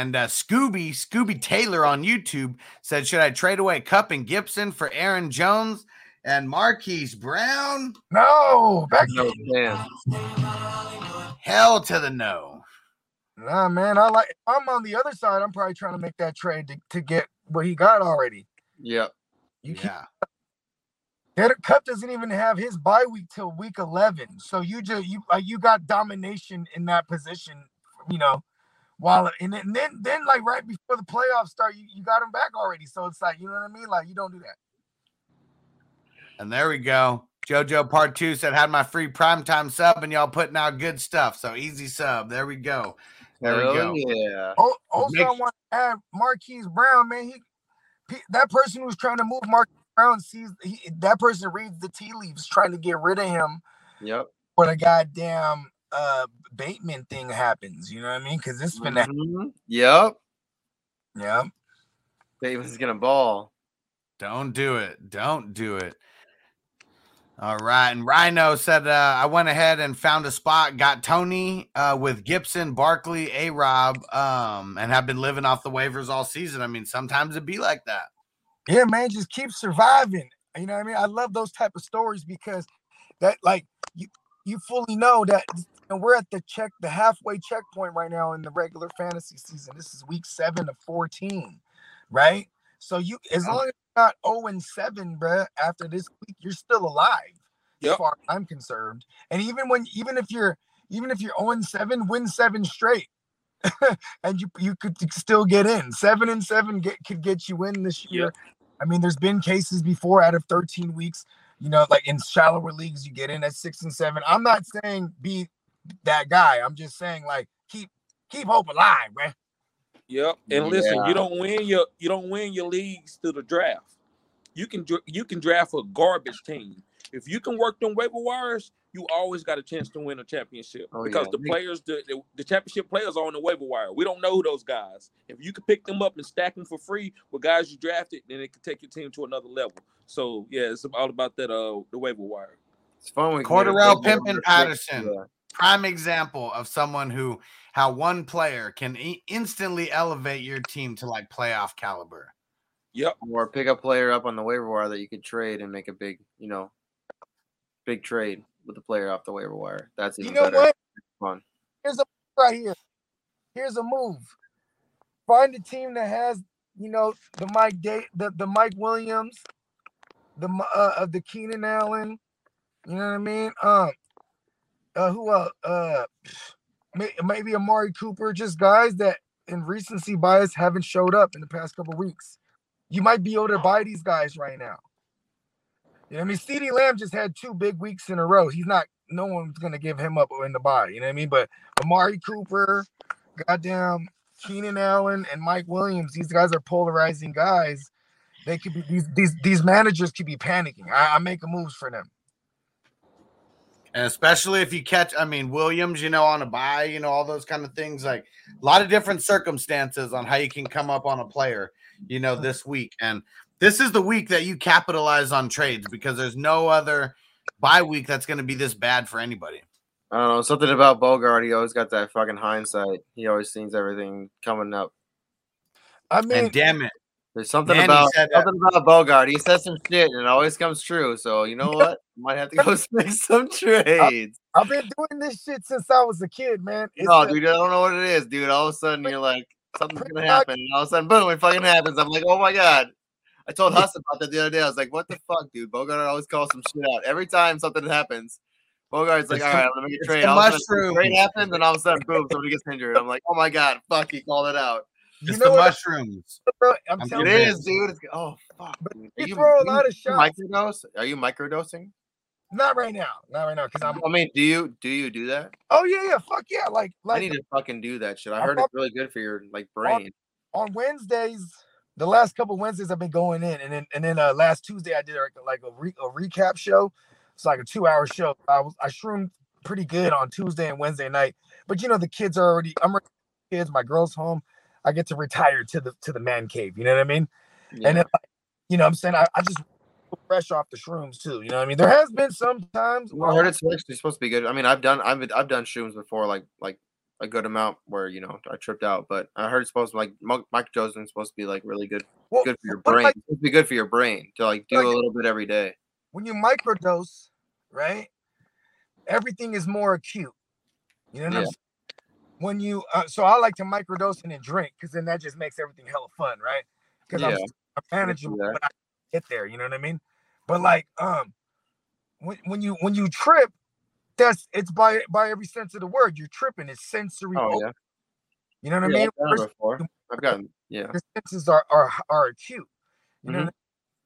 All right. And uh, Scooby, Scooby Taylor on YouTube said, Should I trade away Kupp and Gibson for Aaron Jones and Marquise Brown? No, back No chance. Hell to the no. Nah, man. I like. I'm on the other side. I'm probably trying to make that trade to, to get what he got already. Yep. You can't. Yeah. That Kupp doesn't even have his bye week till week 11. So you just you like you got domination in that position. You know, while and then then, then like right before the playoffs start, you, you got him back already. So it's like you know what I mean. Like you don't do that. And there we go. JoJo Part Two said, Had my free primetime sub, and y'all putting out good stuff. So easy sub. There we go. There we go. yeah. Oh, also, I Make- want to add Marquise Brown, man. He, he that person who's trying to move Marquise Brown sees he, that person reads the tea leaves, trying to get rid of him Yep. when a goddamn uh Bateman thing happens. You know what I mean? Because this has been that. Mhm. Yep. Yeah. Davis gonna ball. Don't do it. Don't do it. All right. And Rhino said, uh, I went ahead and found a spot, got Tony uh, with Gibson, Barkley, A Rob, um, and have been living off the waivers all season. I mean, sometimes it be like that. Yeah, man, just keep surviving. You know what I mean? I love those type of stories because that like you you fully know that and we're at the check the halfway checkpoint right now in the regular fantasy season. This is week seven of 14, right? So you as long as you're not 0 and 7, bruh, after this week, you're still alive, as far as I'm concerned. And even when even if you're even if you're 0 and 7, win seven straight. and you you could still get in. Seven and seven get could get you in this year. Yep. I mean, there's been cases before out of 13 weeks, you know, like in shallower leagues, you get in at six and seven. I'm not saying be that guy. I'm just saying like keep keep hope alive, man. Yep. And listen, Yeah. you don't win your you don't win your leagues through the draft. You can dr- you can draft a garbage team. If you can work them waiver wires, you always got a chance to win a championship Oh, because yeah. the players, the, the the championship players are on the waiver wire. We don't know who those guys. If you can pick them up and stack them for free with guys you drafted, then it can take your team to another level. So yeah, it's all about that uh the waiver wire. It's fun. when we can Cordarrelle Pimpin number. Patterson. Yeah. Prime example of someone who, how one player can e- instantly elevate your team to like playoff caliber. Yep. Or pick a player up on the waiver wire that you could trade and make a big, you know, big trade with the player off the waiver wire. That's You even know better. what? Fun. Here's a right here. Here's a move. Find a team that has, you know, the Mike Day, the, the Mike Williams, the Mi- uh, uh the Keenan Allen. You know what I mean? Um, uh, who else? Uh, may, maybe Amari Cooper. Just guys that in recency bias haven't showed up in the past couple weeks. You might be able to buy these guys right now. You know what I mean? CeeDee Lamb just had two big weeks in a row. He's not. No one's gonna give him up in the buy. You know what I mean? But Amari Cooper, goddamn Keenan Allen, and Mike Williams. These guys are polarizing guys. They could be these these these managers could be panicking. I, I'm making moves for them. And especially if you catch, I mean, Williams, you know, on a buy, you know, all those kind of things. Like a lot of different circumstances on how you can come up on a player, you know, this week. And this is the week that you capitalize on trades because there's no other bye week that's going to be this bad for anybody. I don't know. Something about Bogart. He always got that fucking hindsight. He always sees everything coming up. I mean, And damn it, There's something Manny about something about Bogart. He says some shit and it always comes true. So you know what? Might have to go make some trades. I've been doing this shit since I was a kid, man. It's No, dude, I don't know what it is, dude. All of a sudden you're like, something's gonna happen, and all of a sudden, boom, it fucking happens. I'm like, oh my god. I told Huss about that the other day. I was like, what the fuck, dude? Bogart always calls some shit out. Every time something happens, Bogart's like, all right, right, I'm gonna make a trade. All of a mushroom. Trade happens, and all of a sudden, boom, somebody gets injured. I'm like, oh my god, fuck, he called it out. You it's know the mushrooms. bro? I'm I'm telling It you, convinced. is, dude. It's, oh fuck. But dude. you Are you, throw a lot of shots. microdose? Are you microdosing? not right now, not right now, because I'm. I mean, do you do you do that? Oh yeah, yeah, fuck yeah, like I need to fucking do that shit. I I'm heard it's really good for your like brain. on Wednesdays, the last couple Wednesdays I've been going in, and then and then uh, last Tuesday I did like, like a, re, a recap show. It's like a two hour show. I was I shroomed pretty good on Tuesday and Wednesday night, but you know the kids are already. I'm already kids. My girl's home. I get to retire to the to the man cave. You know what I mean? Yeah. And then, like, you know, what I'm saying I, I just fresh off the shrooms too. You know what I mean? There has been some times. Well, I heard um, it's actually supposed to be good. I mean, I've done I've I've done shrooms before, like like a good amount where you know I tripped out. But I heard it's supposed to like microdosing is supposed to be like really good, Well, good for your brain. like It's to be good for your brain to like do Like- a little bit every day. when you microdose, right? Everything is more acute. You know what I'm saying? When you uh, so I like to microdose and then drink because then that just makes everything hella fun, right? Because I'm, Yeah. I'm manageable, that. but I get there. You know what I mean? But like um, when when you when you trip, that's it's by by every sense of the word. You're tripping. It's sensory. Oh yeah, You know what yeah I mean? I've First, before. I've gotten yeah. the senses are are are acute. You know, Mhm. what I mean?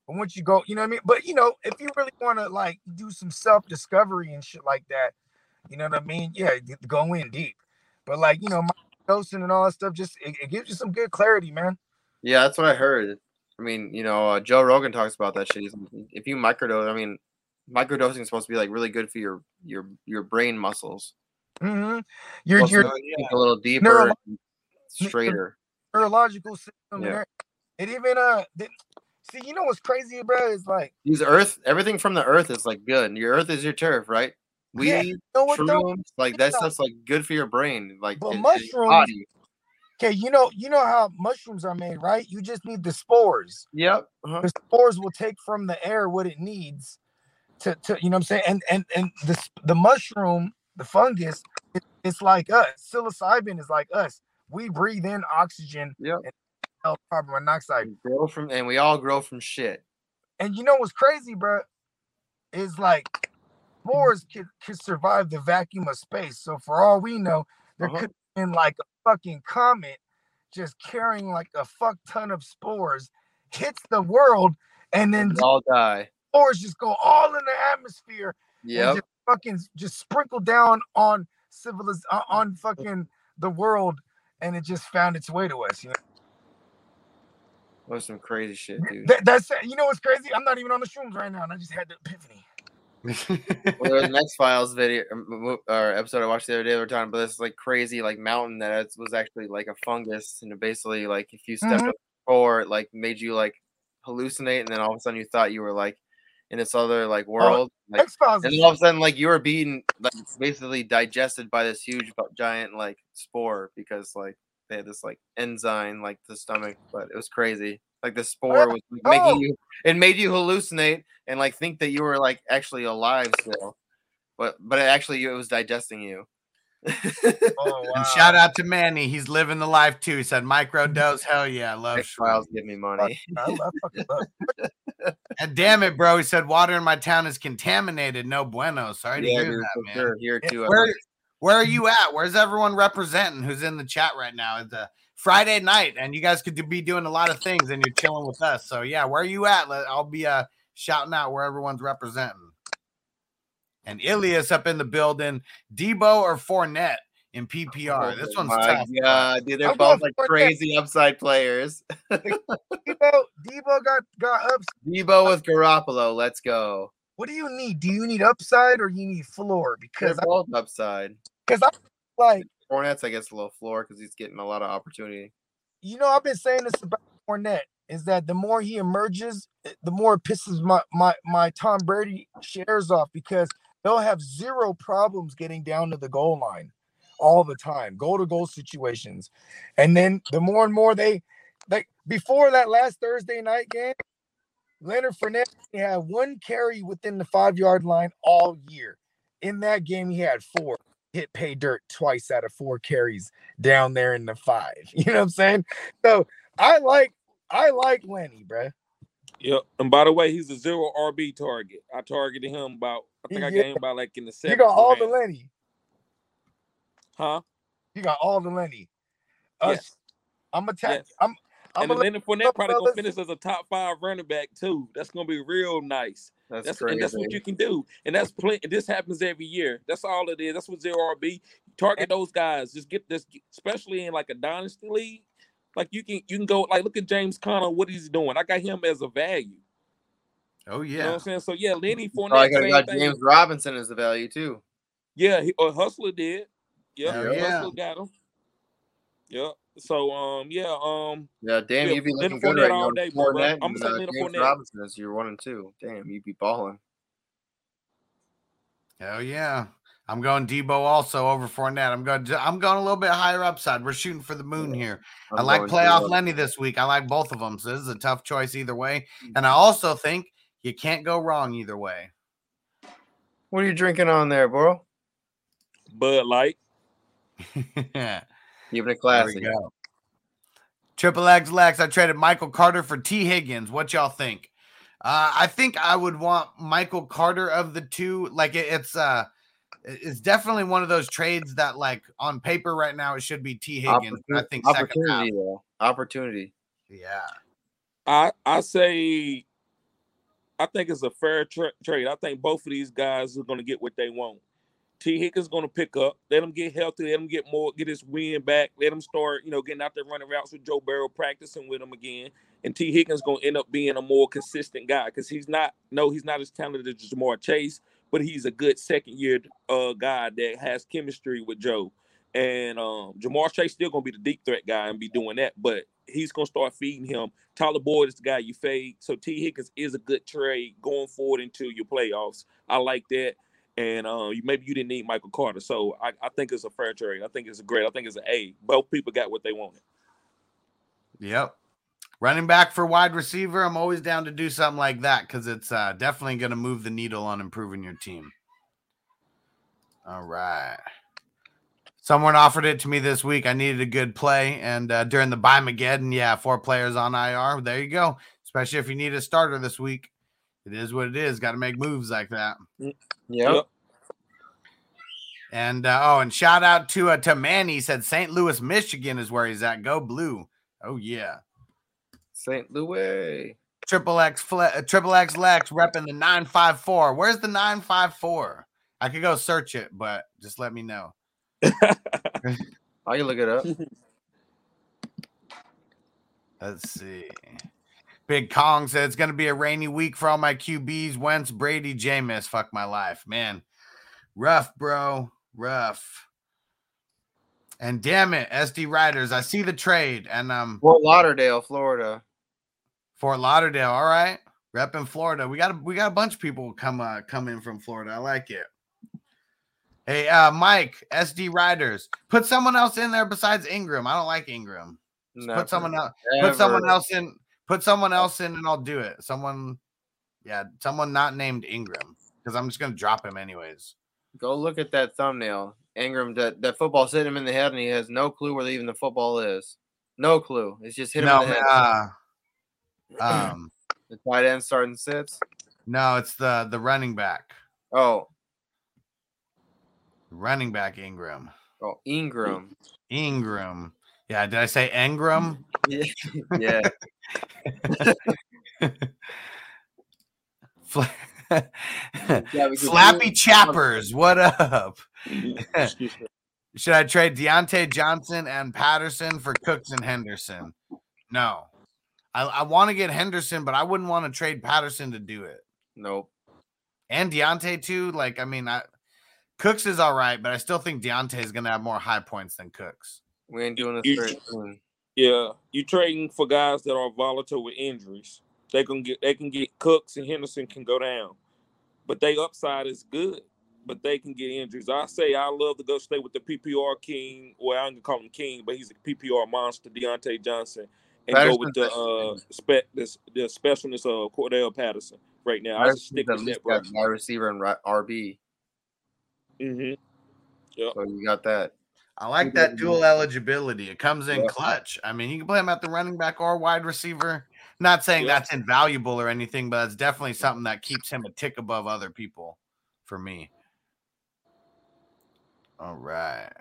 but once you go, you know what I mean. But you know, if you really want to like do some self discovery and shit like that, you know what I mean? Yeah, go in deep. But like you know, my dosing and all that stuff, just it, it gives you some good clarity, man. Yeah, that's what I heard. I mean, you know, uh, Joe Rogan talks about that shit. If you microdose, I mean, microdosing is supposed to be like really good for your your your brain muscles. Mm-hmm. Your Supposed to your make you think a little deeper, Neuro- straighter. neurological system. Yeah. It even uh, see, you know what's crazy, bro? Is like, Use earth. Everything from the earth is like good. Your earth is your turf, right? Weed, Yeah, you know what though? shrooms, like that stuff's like good for your brain, like But in mushrooms-. Okay, you know, you know how mushrooms are made, right? You just need the spores. Yep. uh-huh. the spores will take from the air what it needs to, to you know what I'm saying and and and the the mushroom the fungus it, it's like us psilocybin is like us we breathe in oxygen Yep. and carbon monoxide We grow from, and we all grow from shit. and you know what's crazy bro is like spores could, could survive the vacuum of space so for all we know there Uh-huh. could have been like a fucking comet just carrying like a fuck ton of spores hits the world and then all die. spores just go all in the atmosphere Yeah. Just fucking just sprinkle down on civiliz on, on fucking the world and it just found its way to us you know That was some crazy shit, dude. that, that's you know what's crazy i'm not even on the shrooms right now and i just had the epiphany well, there was X Files video or episode I watched the other day. They were talking about this like crazy like mountain that was actually like a fungus, and it basically like if you stepped Mhm. up before, it like made you like hallucinate, and then all of a sudden you thought you were like in this other like world, like, and then all of a sudden like you were being like basically digested by this huge giant like spore because like they had this like enzyme like the stomach, but it was crazy. Like the spore was like, Oh. making you, it made you hallucinate and like think that you were like actually alive still, but but it actually it was digesting you. oh wow And shout out to Manny. He's living the life too. He said micro dose. Hell yeah. I love X Files shrooms. give me money. I love fucking love. And damn it, bro. He said water in my town is contaminated. No bueno. Sorry to hear dude, that, man. sure. Here too. Where where are you at? Where's everyone representing who's in the chat right now? It's a Friday night, and you guys could be doing a lot of things, and you're chilling with us. So yeah, where are you at? I'll be uh shouting out where everyone's representing. And Ilias up in the building. Debo or Fournette in PPR. This Oh one's tough. God, dude, they're I'm both like for that. crazy upside players. Debo, Debo got got ups. Debo with Garoppolo, let's go. What do you need? Do you need upside or you need floor? They're Because I, both upside. because I'm like Fournette's, I guess, a little floor because he's getting a lot of opportunity. you know, I've been saying this about Fournette is that the more he emerges, eh, the more it pisses my my my Tom Brady shares off because they'll have zero problems getting down to the goal line all the time, goal to goal situations, and then the more and more they like before that last Thursday night game, Leonard Fournette had one carry within the five yard line all year. In that game, he had four hit pay dirt twice out of four carries down there in the five. You know what I'm saying? So I like I like Lenny, bruh. Yep. And by the way, he's a zero RB target. I targeted him about. I think I Yeah. got him about like in the second. You got all the. Lenny. huh? You got all the Lenny. Us, Yes. I'm attack. Yes. I'm. I'm and then gonna Leonard Fournette probably gonna finish as a top five running back too. That's gonna be real nice. That's, That's crazy. and that's what you can do. And that's plenty. This happens every year. That's all it is. That's what zero RB. Target those guys. Just get this, especially in like a dynasty league. Like you can you can go like look at James Conner. What he's doing. I got him as a value. Oh You know what yeah. I'm saying? So yeah, Lenny Probably Fournette. I Same have got thing. James Robinson as the value too. Yeah, he, uh, Hustler did. Yeah, yeah. Hustler got him. Yeah. So um yeah um Yeah, damn, Yeah, you'd be looking Leonard good Fournette right all now. day, bro. Fournette I'ma and say uh, Leonard James Fournette. Robinson as your one and two. Damn, you'd be balling. Hell yeah. I'm going Debo also over Fournette. I'm going. I'm going a little bit higher upside. We're shooting for the moon here. i I'm like going playoff Lenny this week. I like both of them. So this is a tough choice either way. And I also think you can't go wrong either way. What are you drinking on there, bro? Bud Light. there Keeping it we classy. go. Triple X Lex. I traded Michael Carter for Tee Higgins. What y'all think? Uh, I think I would want Michael Carter of the two. Like it, it's uh, it's definitely one of those trades that like on paper right now it should be Tee Higgins. but I Opportu- think second half, opportunity, though. Opportunity. yeah. I I say, I think it's a fair tra- trade. I think both of these guys are going to get what they want. Tee Higgins is going to pick up. Let him get healthy. Let him get more, get his wind back. Let him start, you know, getting out there running routes with Joe Burrow, practicing with him again. And Tee Higgins is going to end up being a more consistent guy because he's not. No, he's not as talented as Ja'Marr Chase, but he's a good second year uh, guy that has chemistry with Joe. And um, Ja'Marr Chase still gonna be the deep threat guy and be doing that, but he's gonna start feeding him. Tyler Boyd is the guy you fade. So Tee Higgins is a good trade going forward into your playoffs. I like that. And uh, you maybe you didn't need Michael Carter, so I, I think it's a fair trade. I think it's a great. I think it's an A. Both people got what they wanted. Yep. Running back for wide receiver, I'm always down to do something like that because it's uh, definitely going to move the needle on improving your team. All right. Someone offered it to me this week. I needed a good play, and uh, during the buy Mageddon, yeah, four players on IR. There you go. Especially if you need a starter this week, it is what it is. Got to make moves like that. Yep. Yep. And uh, oh, and shout out to uh, to Manny. He said St. Louis, Michigan is where he's at. Go blue. Oh yeah. St. Louis. Triple X fle- uh, Triple X Lex repping the 954. Where's the 954? I could go search it, but just let me know. I can look it up. Let's see. Big Kong said it's going to be a rainy week for all my QBs. Wentz, Brady, Jameis. Fuck my life, man. Rough, bro. Rough. And damn it, SD Riders. I see the trade, and um, Fort Lauderdale, Florida. Fort Lauderdale. All right, rep in Florida. We got a, we got a bunch of people come uh, come in from Florida. I like it. Hey, uh, Mike, SD Riders, put someone else in there besides Ingram. I don't like Ingram. Just put someone else. Put someone else in. Put someone else in, and I'll do it. Someone, yeah, someone not named Ingram, because I'm just gonna drop him anyways. Go look at that thumbnail. Ingram, that, that football's hit him in the head, and he has no clue where even the football is. No clue. It's just hit him No, in the head. uh, um, the tight end starting sits. no, it's the the running back, Oh, running back Ingram, oh, Ingram. Ingram. Yeah, did I say Engram? Yeah, Flappy Fla- Yeah, we could Slappy do- Chappers, what up? Should I trade Diontae Johnson and Patterson for Cooks and Henderson? No. I, I want to get Henderson, but I wouldn't want to trade Patterson to do it. Nope. And Diontae too. Like, I mean, I Cooks is all right, but I still think Diontae is gonna have more high points than Cooks. We ain't doing this You- very soon. Yeah, you trading for guys that are volatile with injuries. They can get they can get Cooks and Henderson can go down, but they upside is good. But they can get injuries. I say I love to go stay with the PPR king. Well, I'm gonna call him king, but he's a PPR monster, Diontae Johnson, and go with the uh spec this the specialness of Cordell Patterson right now. I just stick with least that, bro. got wide receiver and ri- RB. hmm So you got that. I like that dual eligibility. It comes in Yeah. clutch. I mean, you can play him at the running back or wide receiver. Not saying Yeah. that's invaluable or anything, but that's definitely something that keeps him a tick above other people for me. All right.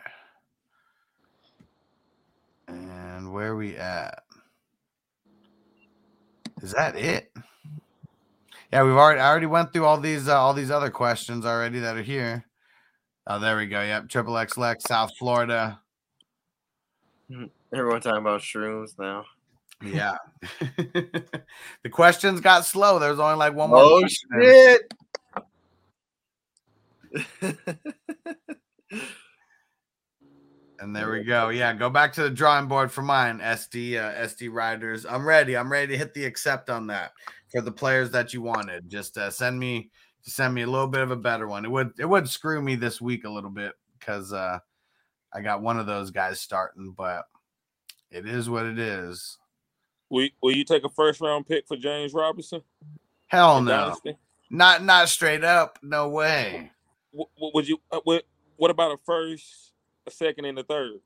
And where we at? Is that it? Yeah, we've already I already went through all these uh, all these other questions already that are here. Oh, there we go. Yep, triple X Lex, South Florida. Everyone talking about shrooms now. Yeah. the questions got slow. There's only like one more. Oh question. shit! And there we go. Yeah, go back to the drawing board for mine, SD uh, SD riders. I'm ready. I'm ready to hit the accept on that for the players that you wanted. Just uh, send me to send me a little bit of a better one. It would it would screw me this week a little bit because uh, I got one of those guys starting, but it is what it is. Will, will you take a first round pick for James Robinson? Hell no, Dynasty? not not straight up. No way. What, would you? uh, What, what about a first, a second, and a third?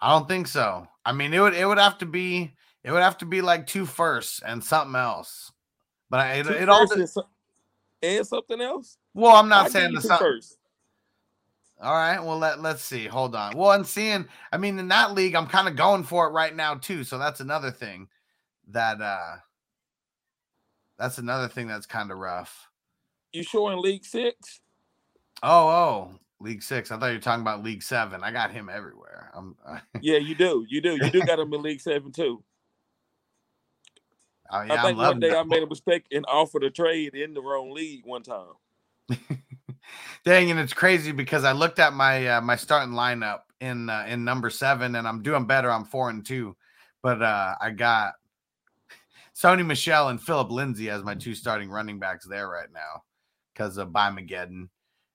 I don't think so. I mean, it would it would have to be it would have to be like two firsts and something else. But I, it, Two it all firsts and, something else. well, I'm not give saying the something. firsts. All right. Well, let let's see. Hold on. Well, and seeing, I mean, in that league, I'm kind of going for it right now too. So that's another thing that uh that's another thing that's kind of rough. You sure in League Six? Oh, oh, League Six. I thought you were talking about League Seven. I got him everywhere. I'm. Yeah, you do. You do. You do got him in League Seven too. Oh, yeah, I think one day that. I made a mistake and offered a trade in the wrong league one time. Dang, and it's crazy because I looked at my uh, my starting lineup in uh, in number seven, and I'm doing better. I'm four and two, but uh, I got Sony Michel and Philip Lindsay as my two starting running backs there right now because of Bimageddon.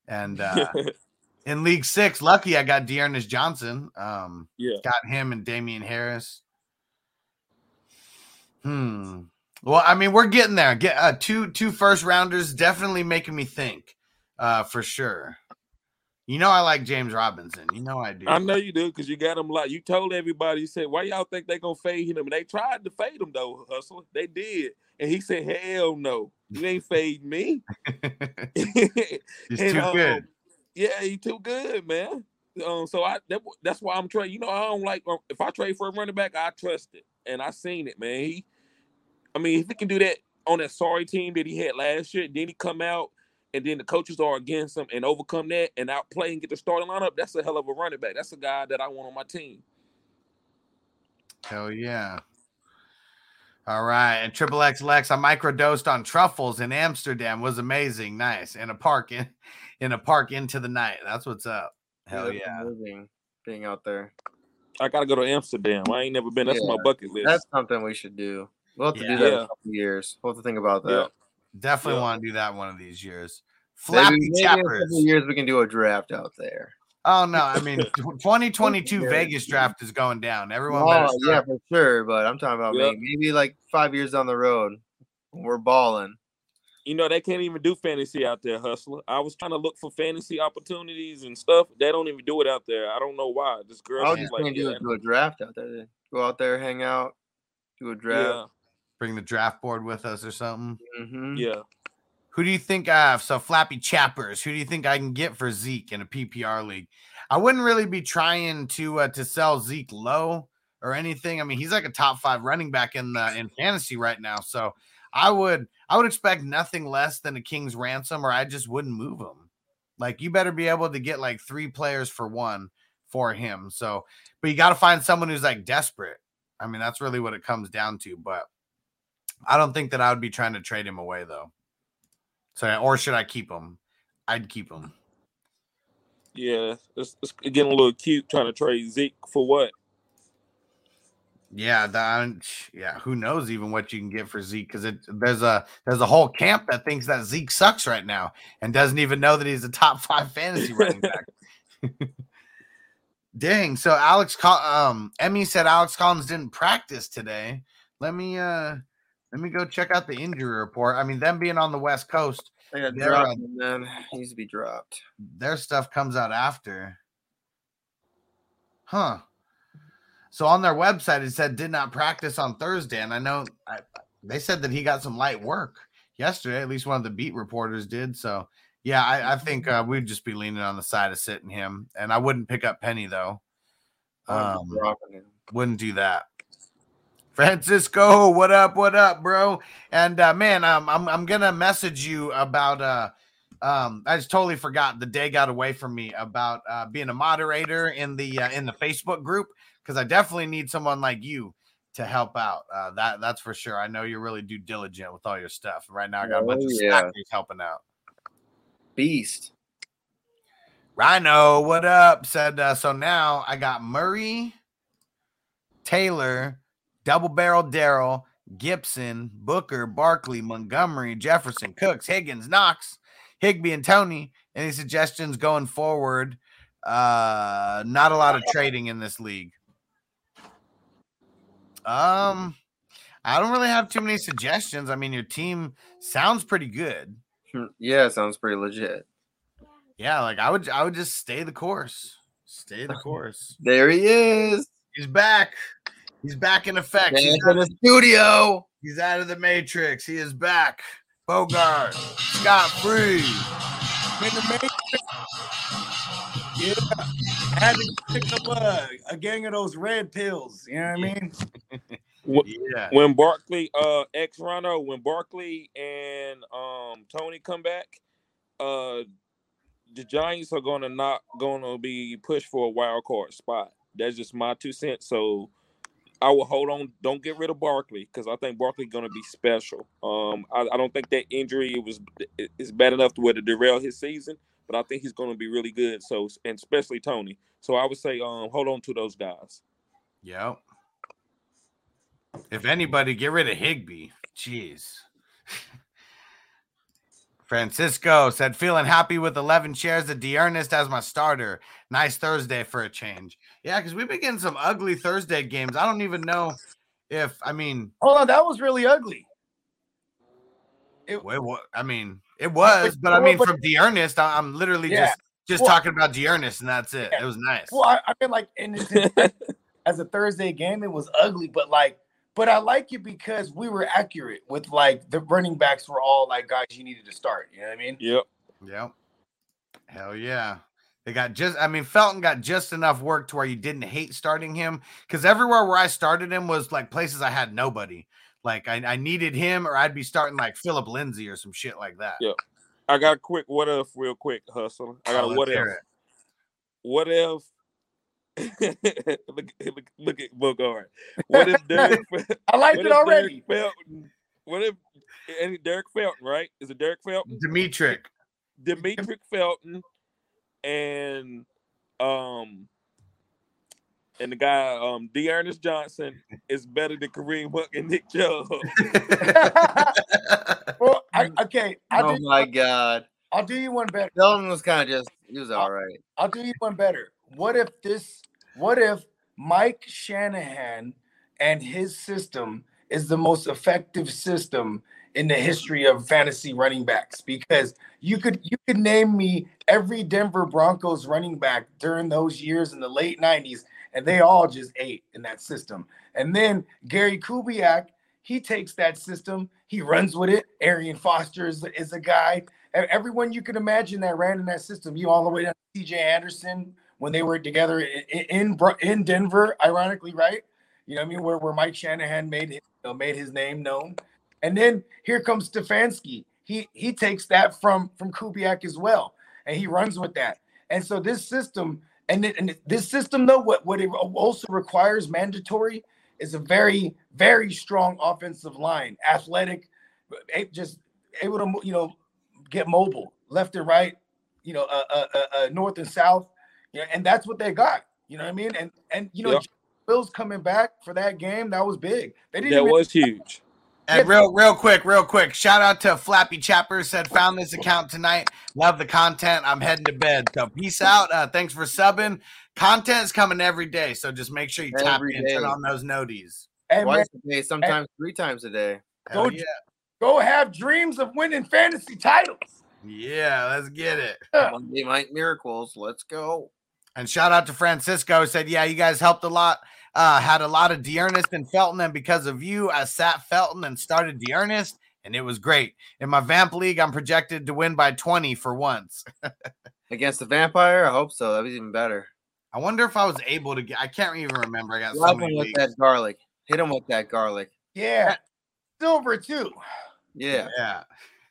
And uh, in League Six, lucky I got D'Ernest Johnson. Um, yeah. got him and Damien Harris. Hmm. Well, I mean, we're getting there. Get uh, two two first rounders definitely making me think, uh, for sure. You know, I like James Robinson. You know, I do. I know you do because you got him like you told everybody. You said, "Why y'all think they gonna fade him?" And they tried to fade him though, Hustle. They did, and he said, "Hell no, you ain't fade me." He's And, too um, good. Yeah, he too good, man. Um, so I that, that's why I'm trading. You know, I don't like um, if I trade for a running back, I trust it, and I seen it, man. He, I mean, if he can do that on that sorry team that he had last year, then he come out and then the coaches are against him and overcome that and outplay and get the starting lineup. That's a hell of a running back. That's a guy that I want on my team. Hell yeah. All right. And Triple X Lex, I microdosed on truffles in Amsterdam. Was amazing. Nice. In a park in, in a park into the night. That's what's up. Hell That's yeah. amazing, being out there. I gotta go to Amsterdam. I ain't never been. That's my bucket list. That's something we should do. We'll have to Yeah. do that in a couple of years. We'll have to think about that. Yeah. Definitely Yeah. want to do that one of these years. Maybe, Flappy maybe in a couple years we can do a draft out there. Oh no, I mean 2022 Vegas draft is going down. Everyone better Oh, yeah, for sure. But I'm talking about Yeah. maybe, maybe like five years down the road, when we're balling. you know, they can't even do fantasy out there, hustler. I was trying to look for fantasy opportunities and stuff. They don't even do it out there. I don't know why. This girl I was just like, gonna do, yeah, do a draft out there. Go out there, hang out, do a draft. Yeah, Bring the draft board with us or something. hmm yeah. Who do you think I have? So Flappy Chappers. Who do you think I can get for Zeke in a PPR league? I wouldn't really be trying to uh, to sell Zeke low or anything. I mean, he's like a top five running back in the in fantasy right now. So I would I would expect nothing less than a king's ransom, or I just wouldn't move him. Like you better be able to get like three players for one for him. So, but you got to find someone who's like desperate. I mean, that's really what it comes down to. But I don't think that I would be trying to trade him away though. So, or should I keep him? I'd keep him. Yeah, it's, it's getting a little cute trying to trade Zeke for what? Yeah, that, yeah. Who knows even what you can get for Zeke? Because there's a there's a whole camp that thinks that Zeke sucks right now and doesn't even know that he's a top five fantasy running back. Dang. So Alex, um, Emmy said Alex Collins didn't practice today. Let me uh, let me go check out the injury report. I mean, them being on the West Coast, I got dropped, uh, man. He needs to be dropped. their stuff comes out after. Huh. So on their website, it said did not practice on Thursday, and I know I, they said that he got some light work yesterday. At least one of the beat reporters did. So yeah, I, I think uh, we'd just be leaning on the side of sitting him, and I wouldn't pick up Penny though. Um, wouldn't do that. Francisco, what up? What up, bro? And uh, man, um, I'm I'm gonna message you about uh, um, I just totally forgot. The day got away from me about uh, being a moderator in the uh, in the Facebook group because I definitely need someone like you to help out. Uh, that that's for sure. I know you're really due diligent with all your stuff. Right now, I got a bunch Oh, of yeah. slackers helping out. Beast. Rhino, what up? Said uh, so. Now I got Murray, Taylor, Double Barrel Daryl, Gibson, Booker, Barkley, Montgomery, Jefferson, Cooks, Higgins, Knox, Higbee and Tony, any suggestions going forward? Uh, not a lot of trading in this league. Um, I don't really have too many suggestions. I mean, your team sounds pretty good. Yeah, sounds pretty legit. Yeah, like I would, I would just stay the course. Stay the course. There he is. He's back. He's back in effect. Back He's in the studio. He's out of the matrix. He is back. Bogart, Scott Free. In the matrix. Yeah. I had to pick up a, a gang of those red pills. You know what I mean? Yeah. When Barkley, uh, ex Rhino, when Barkley and um Tony come back, uh, the Giants are gonna not gonna be pushed for a wild card spot. That's just my two cents. So I will hold on. Don't get rid of Barkley because I think Barkley gonna be special. Um, I, I don't think that injury was is bad enough to where to derail his season, but I think he's gonna be really good. So and especially Tony. So I would say um hold on to those guys. Yep. If anybody, get rid of Higbee. Jeez. Francisco said, feeling happy with 11 shares of D'Ernest as my starter. Nice Thursday for a change. Yeah, because we've been getting some ugly Thursday games. I don't even know if, I mean, Hold on, that was really ugly. It, wait, what? I mean, it was, but I mean, from D'Ernest, I'm literally Yeah. just just Well- talking about D'Ernest, and that's it. Yeah. It was nice. well, I, I mean, like, in as a Thursday game, it was ugly, but like, but I like it because we were accurate with like the running backs were all like guys you needed to start. You know what I mean? Yep. Yep. Hell yeah. They got just, I mean, Felton got just enough work to where you didn't hate starting him because everywhere where I started him was like places I had nobody. Like I, I needed him or I'd be starting like Philip Lindsay or some shit like that. Yeah. I got a quick what if, real quick, hustle. I got Oh, a what if. What if? Look, look, look at Bogart. What if Derek? I liked it already. Derek Felton? What if and Derek Felton? Right? Is it Derek Felton? Demetric. Demetric Felton and um and the guy um D. Ernest Johnson is better than Kareem Hunt and Nick Chubb. well, I, okay, I'll, Oh do, my god. I'll do you one better. Dylan was kind of just he was all right. I'll do you one better. What if this? What if Mike Shanahan and his system is the most effective system in the history of fantasy running backs? Because you could you could name me every Denver Broncos running back during those years in the late '90s, and they all just ate in that system. And then Gary Kubiak, he takes that system, he runs with it. Arian Foster is, is a guy. Everyone you could imagine that ran in that system, you all the way down to CJ Anderson when they were together in in, Denver, ironically, right? You know what I mean? Where, where Mike Shanahan made his, you know, made his name known. And then here comes Stefanski. He he takes that from from Kubiak as well, and he runs with that. And so this system, and, it, and this system though, what what it also requires mandatory is a very very strong offensive line, athletic, just able to you know get mobile left and right, you know, uh, uh, uh, uh, north and south, you know, and that's what they got. You know what I mean? And and you know, Yep. Bills coming back for that game that was big. They didn't that was huge. And real, real quick, real quick. Shout out to Flappy Chapper said found this account tonight. Love the content. I'm heading to bed. So peace out. Uh, thanks for subbing. Content is coming every day, so just make sure you tap Every in, turn on those noties. Hey, man, a day, sometimes three times a day. Hell Go- yeah, go have dreams of winning fantasy titles. yeah, let's get it. Monday night miracles. Let's go. And shout out to Francisco. Said, yeah, you guys helped a lot. Uh, had a lot of D'Ernest and Felton, and because of you, I sat Felton and started D'Ernest, and it was great. In my Vamp League, I'm projected to win by 20 for once. Against the vampire? I hope so. That was even better. I wonder if I was able to get. I can't even remember. I got so Love many him with leagues. that garlic. Hit him with that garlic. Yeah, silver too. Yeah. Yeah,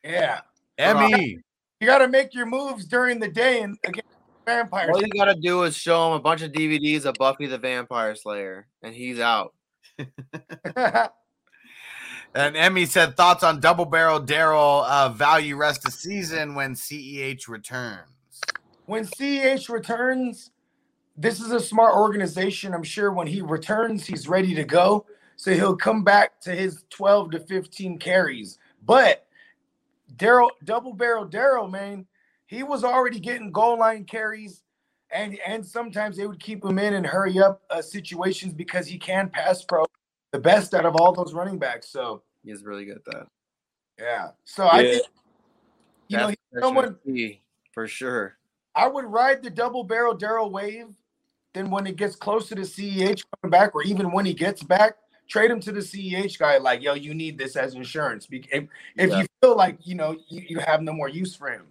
Yeah, Emmy. you got to make your moves during the day and against vampires. All you gotta do is show him a bunch of DVDs of Buffy the Vampire Slayer, and he's out. And Emmy said thoughts on double barrel Daryl uh, value rest of season when CEH returns. when CEH returns, this is a smart organization. I'm sure when he returns, he's ready to go. So he'll come back to his 12 to 15 carries. But Daryl, double barrel Daryl, man, he was already getting goal line carries, and and sometimes they would keep him in and hurry up uh, situations because he can pass pro the best out of all those running backs. So He's really good at that. yeah, so I think you know he's someone for sure. I would ride the double barrel Daryl wave. Then when it gets closer to the CEH coming back, or even when he gets back, trade him to the CEH guy. Like, yo, you need this as insurance. If, if Yeah. you feel like you know you, you have no more use for him.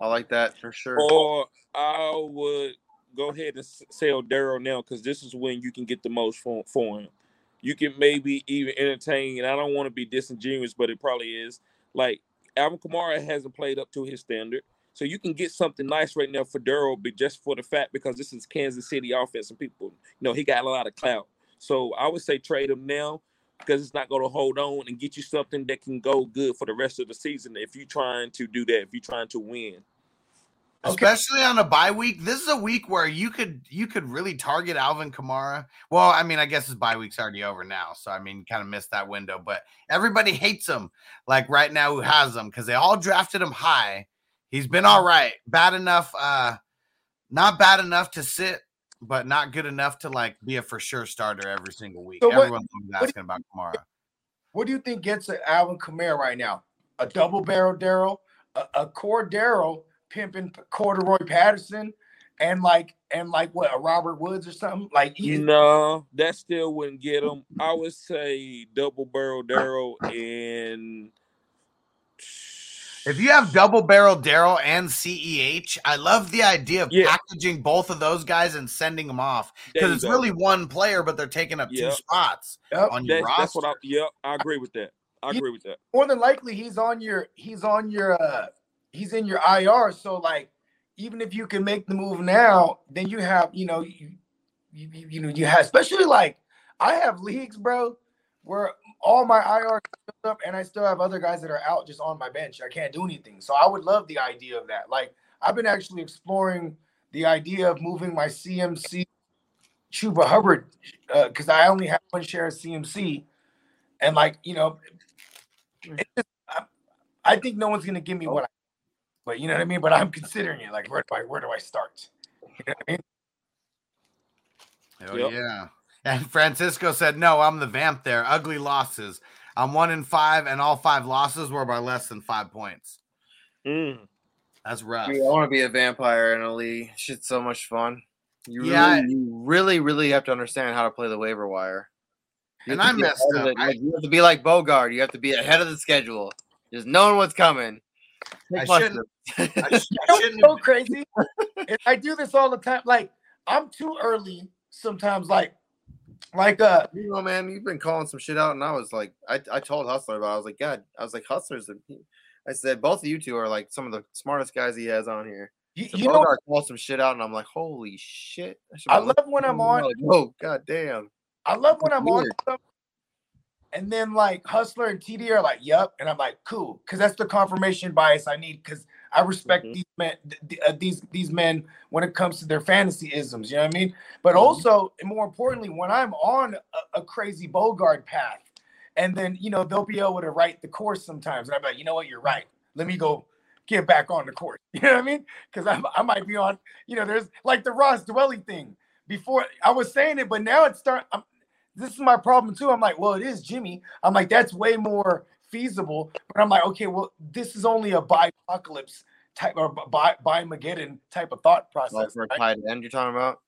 I like that for sure. Or I would go ahead and sell Daryl now because this is when you can get the most for, for him. You can maybe even entertain, and I don't want to be disingenuous, but it probably is. Like Alvin Kamara hasn't played up to his standard, so you can get something nice right now for Daryl, but just for the fact because this is Kansas City offense and people, you know, he got a lot of clout. So I would say trade him now because it's not going to hold on and get you something that can go good for the rest of the season if you're trying to do that, if you're trying to win. Okay. especially on a bye week. This is a week where you could you could really target Alvin Kamara. Well, I mean, I guess his bye week's already over now, so I mean, kind of missed that window. But everybody hates him, like right now, who has him because they all drafted him high. He's been all right, bad enough, uh, not bad enough to sit, but not good enough to like be a for sure starter every single week. So what- Everyone's what do asking about Kamara. What do you think gets an Alvin Kamara right now? A double barrel Daryl, a, a core Daryl pimping Corduroy Patterson, and like and like what a Robert Woods or something like. he- No, that still wouldn't get him. I would say double barrel Daryl and If you have double barrel Daryl and CEH, I love the idea of Yeah. packaging both of those guys and sending them off because it's go. really one player, but they're taking up two spots Yep. on your that's, roster. that's what I yep, I agree with that. I You- agree with that. more than likely he's on your he's on your uh he's in your IR. So like even if you can make the move now, then you have you know you you, you, you know you have especially like I have leagues, bro, where all my IR is filled up and I still have other guys that are out just on my bench. I can't do anything. So I would love the idea of that. Like I've been actually exploring the idea of moving my CMC Chuba Hubbard uh, because I only have one share of CMC, and like you know, hmm. it just, I, I think no one's gonna give me what I, but you know what I mean. But I'm considering it. Like where do I where do I start? You know what I mean? Hell Yep. yeah. And Francisco said, No, I'm the vamp there. Ugly losses. I'm one in five, and all five losses were by less than five points. Mm. That's rough. Dude, I want to be a vampire in a league. Shit's so much fun. You Yeah, really, you really, really have to understand how to play the waiver wire. You And I to messed up. I- Like, you have to be like Bogart. You have to be ahead of the schedule, just knowing what's coming. I shouldn't- I, sh- You I shouldn't what's so crazy. I do this all the time. Like I'm too early sometimes. Like like uh you know, man, you've been calling some shit out, and I was like, I, I told Hustler about. It. I was like, God, I was like, Hustler's. i said both of you two are like some of the smartest guys he has on here. you, So you know Bogart called some shit out, and I'm like, holy shit! should I love when I'm on. Like, oh god damn! I love when I'm on Weird. something, and then like Hustler and TD are like, "Yup," and I'm like, "Cool," because that's the confirmation bias I need. Because I respect Mhm. these men, th- th- uh, these these men when it comes to their fantasy isms. You know what I mean? But Mhm. also, and more importantly, when I'm on a, a crazy Bogart path, and then you know they'll be able to write the course sometimes, and I'm like, you know what, you're right. Let me go get back on the course. You know what I mean? Because I I might be on. You know, there's like the Ross Dwelley thing. Before I was saying it, but now it's start. I'm, this is my problem too. I'm like, well, it is Jimmy. I'm like, that's way more feasible. But I'm like, okay, well, this is only a bi apocalypse type or bi bi Mageddon type of thought Like process. for a right? tight end, you're talking about?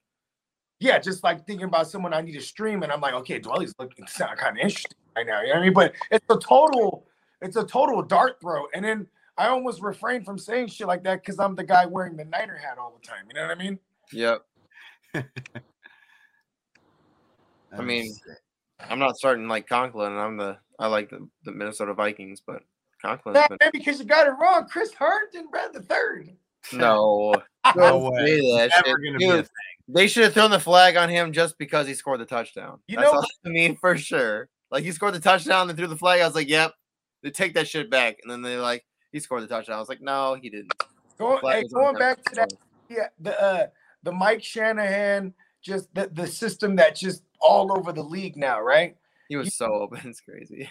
Yeah, just like thinking about someone I need to stream, and I'm like, okay, Dwelley's looking sound kind of interesting right now. You know what I mean? But it's a total, it's a total dart throw. And then I almost refrain from saying shit like that because I'm the guy wearing the Niner hat all the time. You know what I mean? Yep. I mean, I'm not starting like Conklin. I'm the I like the, the Minnesota Vikings, but Conklin's Nah, been man, because you got it wrong. Chris Herndon ran the third. no. no way. say that It's shit. never gonna be a Dude, They should have thrown the flag on him just because he scored the touchdown. You That's know- all I mean for sure. Like he scored the touchdown, they threw the flag. I was like, "Yep." They take that shit back, and then they like he scored the touchdown. I was like, "No, he didn't." Going, hey, going back to that, yeah, the uh, the Mike Shanahan, just the, the system that's just all over the league now, right? He was so open. It's crazy.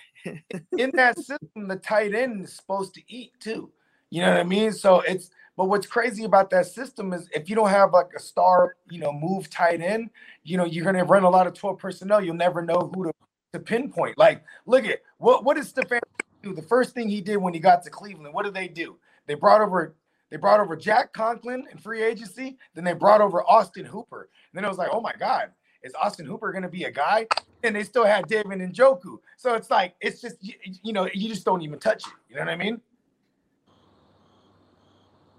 in that system, the tight end is supposed to eat too. You know what I mean? So it's but what's crazy about that system is if you don't have like a star, you know, move tight end, you know, you're gonna run a lot of 12 personnel. You'll never know who to, to pinpoint. Like, look at what what did Stefan do? The first thing he did when he got to Cleveland, what did they do? They brought over they brought over Jack Conklin in free agency. Then they brought over Austin Hooper. And then it was like, oh my God, is Austin Hooper going to be a guy? And they still had David Njoku. So it's like, it's just, you, you know, you just don't even touch it. You know what I mean?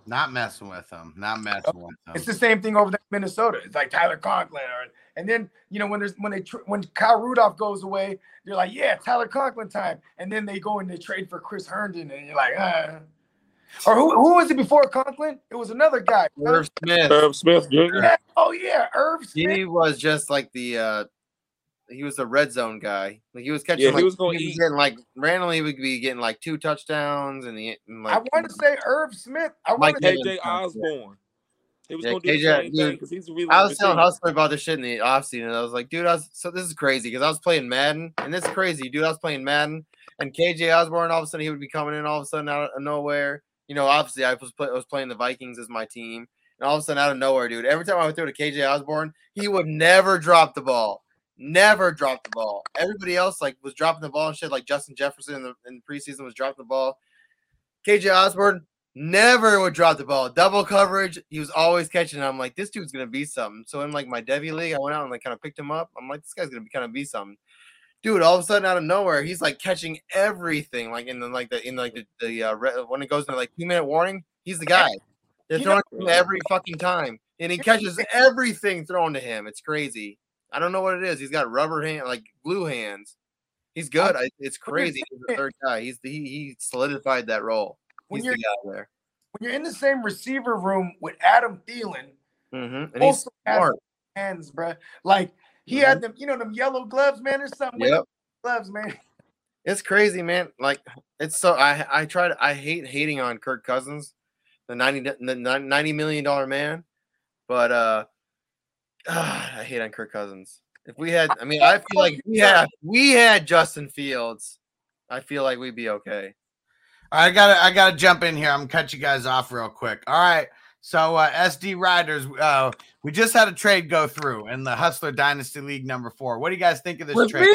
Not messing with them. Not messing with them. It's the same thing over there in Minnesota. It's like Tyler Conklin, or, and then you know when there's when they tr- when Kyle Rudolph goes away, they're like, yeah, Tyler Conklin time, and then they go and they trade for Chris Herndon, and you're like, ah. Or who, who was it before Conklin? It was another guy. Irv Smith. Irv Smith Jr. Yeah. Oh yeah, Irv Smith. He was just like the uh he was the red zone guy. Like he was catching Yeah, he like was gonna he was getting like randomly he would be getting like two touchdowns and, he, and like I want to say Irv Smith. I want to Evans. KJ Osborn. He was Yeah, gonna do the KJ same dude, because he's a really I was telling receiver. Hustler about this shit in the offseason, and I was like, dude, I was so this is crazy because I was playing Madden, and this is crazy, dude. I was playing Madden, and KJ Osborn all of a sudden he would be coming in all of a sudden out of nowhere. You know, obviously I was play, I was playing the Vikings as my team, and all of a sudden out of nowhere, dude. Every time I would throw to KJ Osborn, he would never drop the ball, never drop the ball. Everybody else like was dropping the ball and shit, like Justin Jefferson in the in preseason was dropping the ball. KJ Osborn never would drop the ball. Double coverage, he was always catching. I'm like, this dude's gonna be something. So in like my Devi league, I went out and like kind of picked him up. I'm like, this guy's gonna be kind of be something. Dude, all of a sudden out of nowhere, he's like catching everything. Like in the like the in like the, the uh, when it goes into like two minute warning, he's the guy. They're You know- throwing to him every fucking time, and he catches everything thrown to him. It's crazy. I don't know what it is. He's got rubber hand, like glue hands. He's good. I, it's crazy. He's the third guy. He's the, he he solidified that role. when you're the guy there. when you're in the same receiver room with Adam Thielen, Mm-hmm. And he's smart. hands, bro. Like he had them, you know, them yellow gloves, man, or something. Yep. Gloves, man. It's crazy, man. Like it's so I I try to I hate hating on Kirk Cousins, the 90 the 90 million dollar man, but uh ah, I hate on Kirk Cousins. If we had I mean I feel like we had we had Justin Fields, I feel like we'd be okay. I gotta I gotta jump in here. I'm gonna cut you guys off real quick. All right. So uh, SD Riders, uh, we just had a trade go through in the Hustler Dynasty League number four. What do you guys think of this With trade?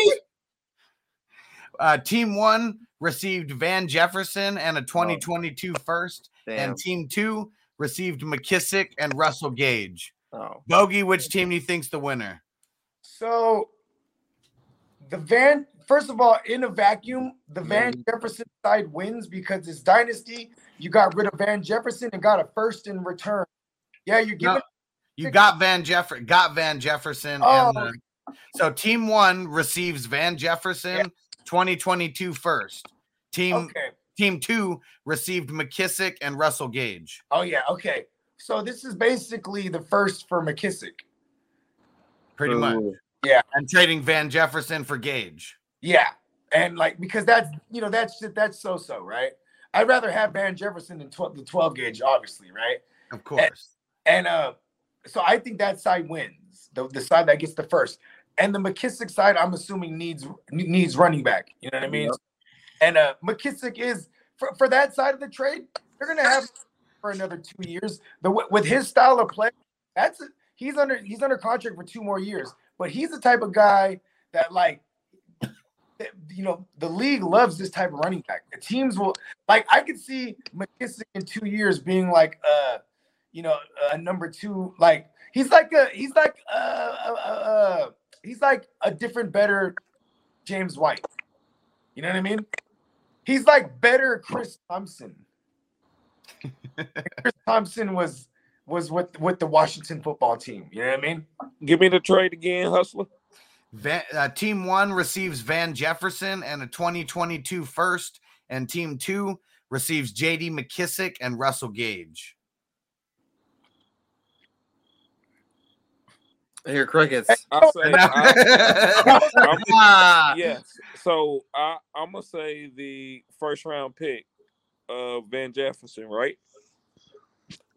Uh, team one received Van Jefferson and a 2022 first, Damn. and team two received McKissic and Russell Gage. Oh. Bogey, which team do you think's the winner? So the Van, first of all, in a vacuum, the Van Jefferson side wins because it's dynasty. You got rid of Van Jefferson and got a first in return. Yeah, you're giving No, you got Van Jeff got Van Jefferson, Oh. and the, so team one receives Van Jefferson, Yeah. 2022 first. Team okay. team two received McKissic and Russell Gage. Oh yeah, okay. So this is basically the first for McKissic. Pretty much. Ooh. And trading Van Jefferson for Gage. Yeah, and like because that's you know that's that's so so right. I'd rather have Van Jefferson than 12, the 12 gauge, obviously, right? Of course. And uh, so I think that side wins. The, the side that gets the first. And the McKissic side, I'm assuming needs needs running back. You know what I mean? Yep. And uh McKissic is for, for that side of the trade, they're gonna have for another two years. The with his style of play, that's he's under he's under contract for two more years. But he's the type of guy that like that, you know the league loves this type of running back. The teams will like I could see McKissic in two years being like uh you know a number two like he's like a he's like uh, uh, uh, uh he's like a different better James White. You know what I mean? He's like better Chris Thompson. Chris Thompson was was with with the Washington football team. You know what I mean? Give me the trade again, Hustler. Van, uh, team one receives Van Jefferson and a 2022 first, and team two receives JD McKissic and Russell Gage. I hear crickets. I say, I, I'm- Ah, yes. So I, I'm gonna say the first round pick of Van Jefferson, right?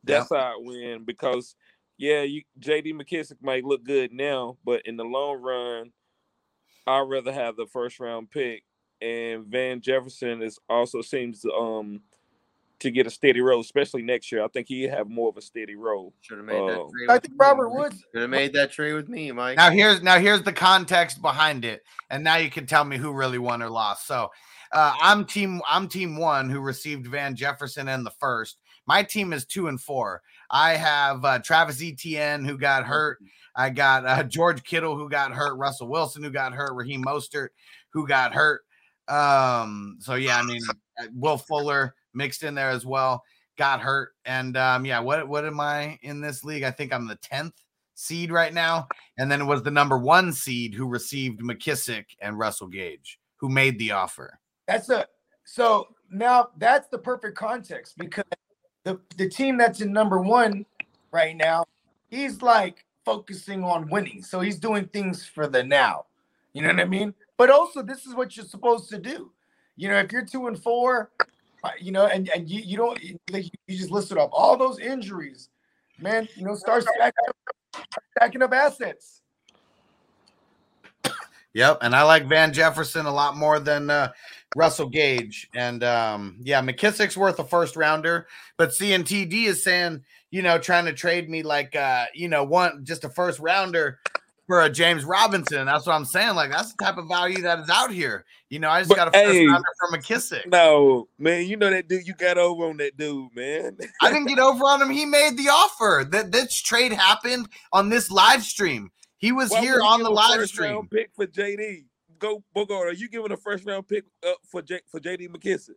That's how I win because yeah, you JD McKissic might look good now, but in the long run, I'd rather have the first round pick, and Van Jefferson is also seems to, um to get a steady role, especially next year. I think he have more of a steady role. Should have made that Oh. trade. I think me, Robert Mike. Woods. Should have made that trade with me, Mike. Now here's now here's the context behind it, and now you can tell me who really won or lost. So uh, I'm team I'm team one who received Van Jefferson in the first. My team is two and four. I have uh, Travis Etienne who got hurt. I got uh, George Kittle who got hurt. Russell Wilson who got hurt. Raheem Mostert who got hurt. Um, so yeah, I mean uh, Will Fuller mixed in there as well got hurt. And um, yeah, what what am I in this league? I think I'm the tenth seed right now. And then it was the number one seed who received McKissic and Russell Gage, who made the offer. That's a so now that's the perfect context because the the team that's in number one right now, he's like focusing on winning. So he's doing things for the now. You know what I mean? But also, this is what you're supposed to do. You know, if you're two and four, uh, you know, and, and you, you don't you just listed up all those injuries, man. You know, start stacking up, stacking up assets. Yep. And I like Van Jefferson a lot more than uh, Russell Gage. And um, yeah, McKissic's worth a first rounder, but CNTD is saying, you know, trying to trade me like, uh, you know, one just a first rounder for a James Robinson. That's what I'm saying. Like, that's the type of value that is out here. You know, I just But, got a first hey, rounder for McKissic. No, man, you know that dude. You got over on that dude, man. I didn't get over on him. He made the offer. That this trade happened on this live stream. He was Why here on the live stream. Pick for JD. Go Bogart. Are you giving a first round pick up for J, for JD McKissic?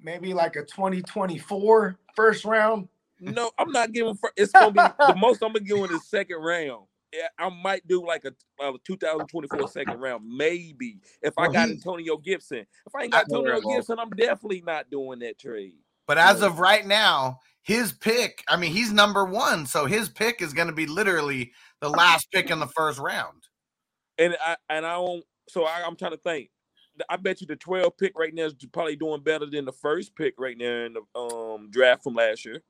Maybe like a 2024 first round. No, I'm not giving. Fir- it's gonna be the most I'm gonna give in the second round. Yeah, I might do like a, a 2024 second round, maybe if I Well, got Antonio Gibson. If I ain't got Antonio Gibson, I'm definitely not doing that trade. But as of right now, his pick, I mean, he's number one. So his pick is going to be literally the last pick in the first round. And I and I don't. So I, I'm trying to think. I bet you the 12 pick right now is probably doing better than the first pick right now in the um draft from last year.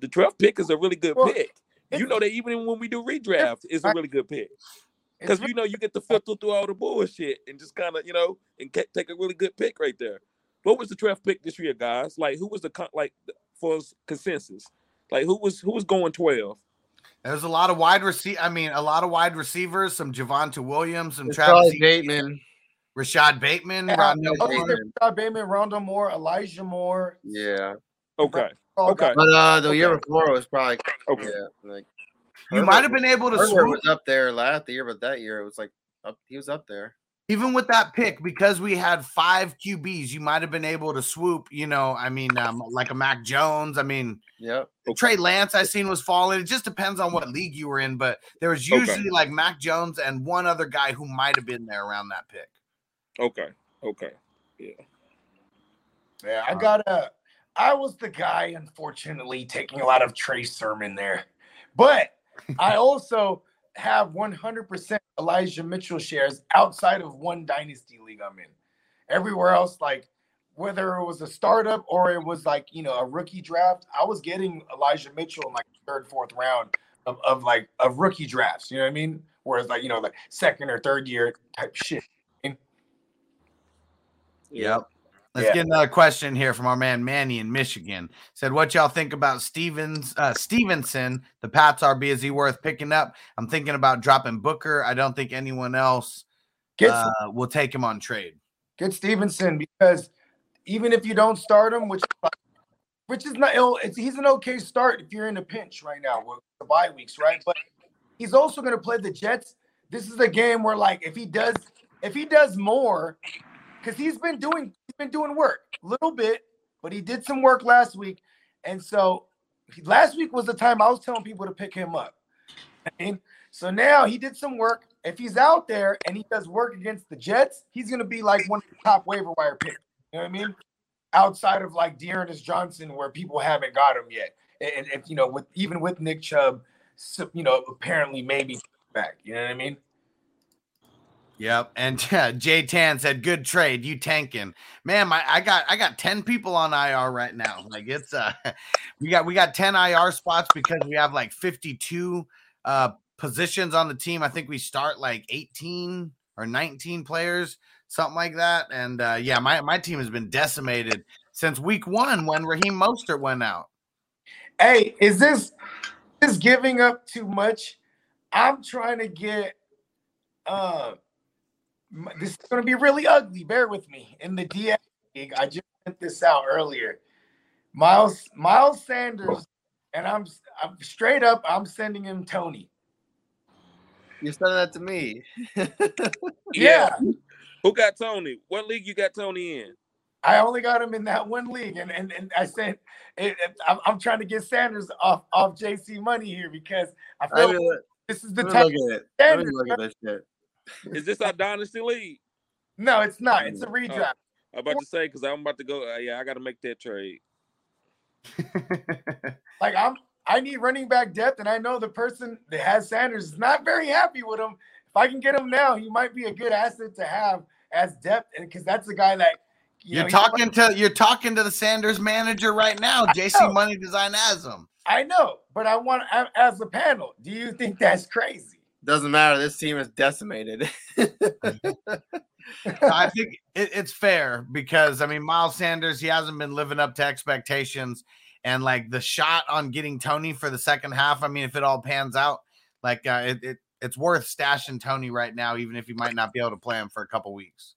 The 12th pick is a really good Well, pick. You know that even when we do redraft, it's a really good pick because you know you get to filter through all the bullshit and just kind of you know and take a really good pick right there. What was the 12th pick this year, guys? Like who was the con- like for consensus? Like who was who was going 12? There's a lot of wide receiver. I mean, a lot of wide receivers. Some Javonte Williams, some It's Travis, probably Etienne, Bateman. Rashad Bateman, Yeah, Rondell okay. Okay, Rashad Bateman, Rondo Moore, Elijah Moore. Yeah. Okay, okay, But uh the year before was probably okay. yeah, like You might have been able to Herbert swoop was up there last year, but that year it was like up he was up there. Even with that pick because we had five QBs. You might have been able to swoop. You know, I mean, um, like a Mac Jones. I mean, Yep. Trey Lance I seen was falling. It just depends on what league you were in, but there was Okay. usually like Mac Jones and one other guy who might have been there around that pick. Okay. Okay. Yeah. Yeah, I got a. I was the guy, unfortunately, taking a lot of Trey Sermon there, but I also have 100% Elijah Mitchell shares outside of one dynasty league I'm in. Everywhere else, like whether it was a startup or it was like you know a rookie draft, I was getting Elijah Mitchell in like third, fourth round of, of like of rookie drafts. You know what I mean? Whereas like you know like second or third year type shit. Yep. Let's Yeah. get another question here from our man Manny in Michigan. Said, "What y'all think about Stevens uh, Stevenson? The Pats RB is he worth picking up? I'm thinking about dropping Booker. I don't think anyone else Get uh, will take him on trade. Get Stevenson because even if you don't start him, which which is not ill, it's, he's an okay start if you're in a pinch right now with the bye weeks, right? But he's also going to play the Jets. This is a game where like if he does if he does more, because he's been doing been doing work a little bit, but he did some work last week, and so last week was the time I was telling people to pick him up. And so now he did some work. If he's out there and he does work against the Jets, he's going to be like one of the top waiver wire picks. You know what I mean? Outside of like D'Ernest Johnson, where people haven't got him yet, and if you know, with even with Nick Chubb, you know, apparently maybe back. You know what I mean? Yep. And Jay Tan said, "Good trade, you tanking, man. My I got I got ten people on IR right now. Like it's uh, we got we got ten IR spots because we have like fifty two uh positions on the team. I think we start like eighteen or 19 players, something like that. And uh, yeah, my, my team has been decimated since week one when Raheem Mostert went out. Hey, is this is giving up too much? I'm trying to get uh this is gonna be really ugly. Bear with me. In the DX league, I just sent this out earlier. Miles Miles Sanders, and I'm I'm straight up, I'm sending him Tony. You're sending that to me. Yeah. Who got Tony? What league you got Tony in? I only got him in that one league, and and, and I said it, it- I'm, I'm trying to get Sanders off off JC money here because I I feel mean, this is the let me time. look at it. Let me look at this shit. Is this our dynasty league? No, it's not. It's a redraft. I'm about to say because I'm about to go. Uh, yeah, I got to make that trade. Like I'm, I need running back depth, and I know the person that has Sanders is not very happy with him. If I can get him now, he might be a good asset to have as depth, and because that's the guy that you You're know, talking to you're talking to the Sanders manager right now. JC know. Money Design has him. I know, but I want as a panel. Do you think that's crazy? Doesn't matter. This team is decimated. I think it, it's fair because I mean Miles Sanders he hasn't been living up to expectations, and like the shot on getting Tony for the second half. I mean, if it all pans out, like uh, it, it it's worth stashing Tony right now, even if you might not be able to play him for a couple weeks.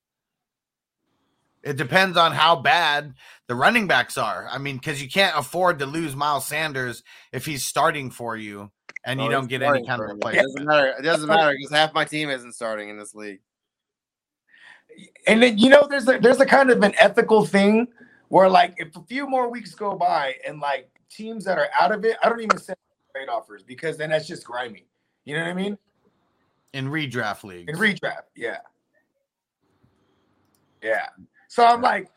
It depends on how bad the running backs are. I mean, because you can't afford to lose Miles Sanders if he's starting for you and you Oh, don't get any kind for of me. It replacement. doesn't matter. It doesn't matter because half my team isn't starting in this league. And then you know, there's a there's a kind of an ethical thing where like if a few more weeks go by and like teams that are out of it, I don't even send trade offers because then that's just grimy. You know what I mean? in redraft leagues. In redraft, yeah, yeah. So I'm like,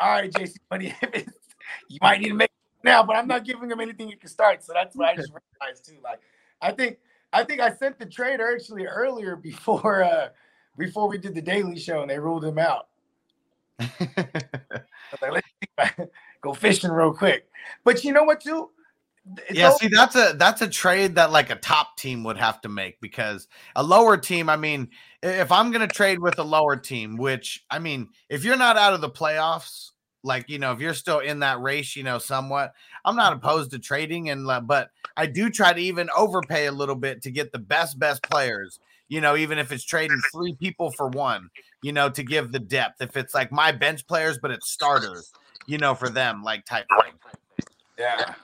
all right, JC, money, you might need to make it now, but I'm not giving him anything you can start. So that's what I just realized too. Like, I think I think I sent the trade actually earlier before uh before we did the daily show and they ruled him out. Like, let's see if I go fishing real quick. But you know what, too? It's yeah, see, that's a that's a trade that like a top team would have to make because a lower team. I mean, if I'm gonna trade with a lower team, which I mean, if you're not out of the playoffs, like you know, if you're still in that race, you know, somewhat, I'm not opposed to trading, and but I do try to even overpay a little bit to get the best best players. You know, even if it's trading three people for one, you know, to give the depth. If it's like my bench players, but it's starters, you know, for them, like type thing. yeah.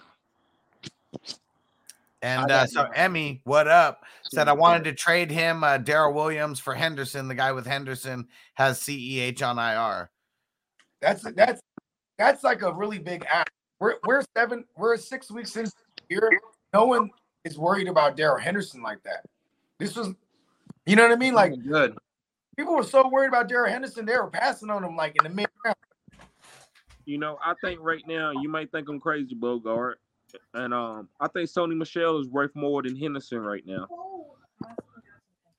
And uh, so. Emmy, what up? Said I wanted to trade him, uh, Darrel Williams, for Henderson. The guy with Henderson has CEH on IR. That's that's that's like a really big act. We're we're seven, we're six weeks into the year. No one is worried about Darrell Henderson like that. This was, you know what I mean? Like good. people were so worried about Darrell Henderson, they were passing on him like in the mid round. You know, I think right now you might think I'm crazy, Bogart, and um, I think Sony Michel is worth more than Henderson right now.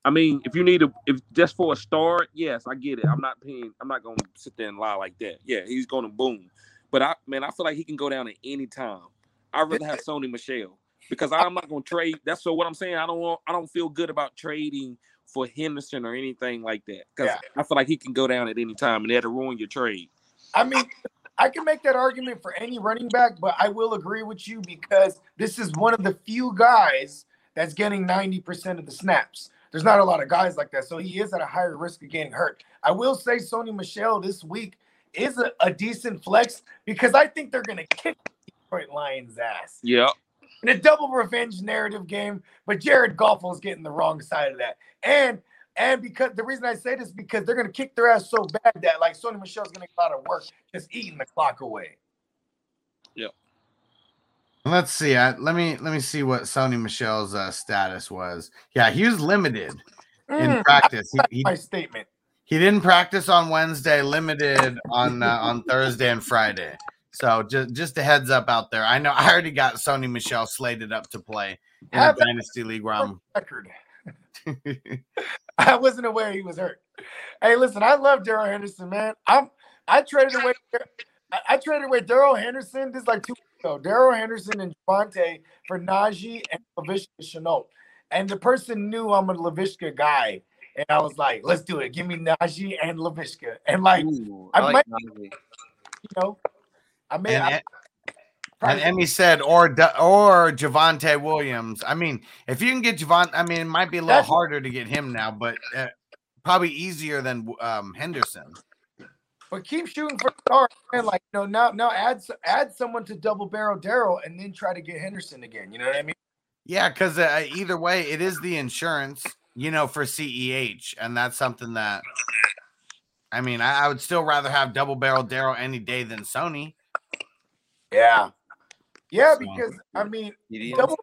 I mean, if you need a, if just for a start, yes, I get it. I'm not paying. I'm not gonna sit there and lie like that. Yeah, he's gonna boom, but I, man, I feel like he can go down at any time. I'd rather have Sony Michel because I'm not gonna trade. That's so what I'm saying. I don't want. I don't feel good about trading for Henderson or anything like that because Yeah. I feel like he can go down at any time and that'll ruin your trade. I mean, I can make that argument for any running back, but I will agree with you because this is one of the few guys that's getting 90% of the snaps. There's not a lot of guys like that. So he is at a higher risk of getting hurt. I will say Sony Michel this week is a, a decent flex because I think they're going to kick Detroit Lions' ass Yeah. in a double revenge narrative game. But Jared Goff is getting the wrong side of that. And and because the reason I say this is because they're gonna kick their ass so bad that like Sony Michel's gonna get out of work just eating the clock away. Let's see. I, let me let me see what Sony Michel's uh, status was. Yeah, he was limited in Mm, practice. He, he, my statement. he didn't practice on Wednesday, limited on uh, on Thursday and Friday. So just just a heads up out there. I know I already got Sony Michel slated up to play in a Have dynasty league where I'm Record. I wasn't aware he was hurt. Hey, listen, I love Darrell Henderson, man. I'm I traded away I, I traded away Darrell Henderson. This is like two weeks. Darrell Henderson and Javonte for Najee and Laviska Shenault. And the person knew I'm a Laviska guy. and I was like, let's do it. Give me Najee and Laviska, and like Ooh, I I like might- Najee. you know, I made. And, I, and Emmy said, or or Javonte Williams. I mean, if you can get Javonte, I mean, it might be a little harder to get him now, but uh, probably easier than um, Henderson. But keep shooting for stars, man. Like you know, now now add add someone to double barrel Daryl, and then try to get Henderson again. You know what I mean? Yeah, because uh, either way, it is the insurance, you know, for CEH, and that's something that. I mean, I, I would still rather have double barrel Daryl any day than Sony. Yeah, yeah. Because I mean, Double-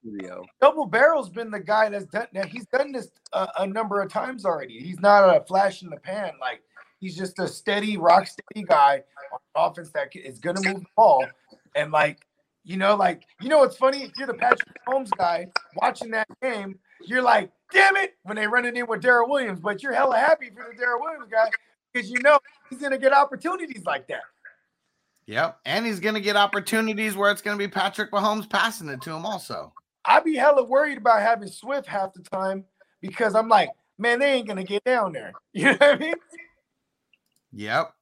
Double Barrel's been the guy that's done. Now he's done this a, a number of times already. He's not a flash in the pan. Like he's just a steady, rock steady guy on offense that is going to move the ball. And like you know, like you know, what's funny. If you're the Patrick Mahomes guy watching that game, you're like, damn it, when they run it in with Darrel Williams. But you're hella happy for the Darrel Williams guy because you know he's going to get opportunities like that. Yep, and he's gonna get opportunities where it's gonna be Patrick Mahomes passing it to him. Also, I'd be hella worried about having Swift half the time because I'm like, man, they ain't gonna get down there. You know what I mean? Yep.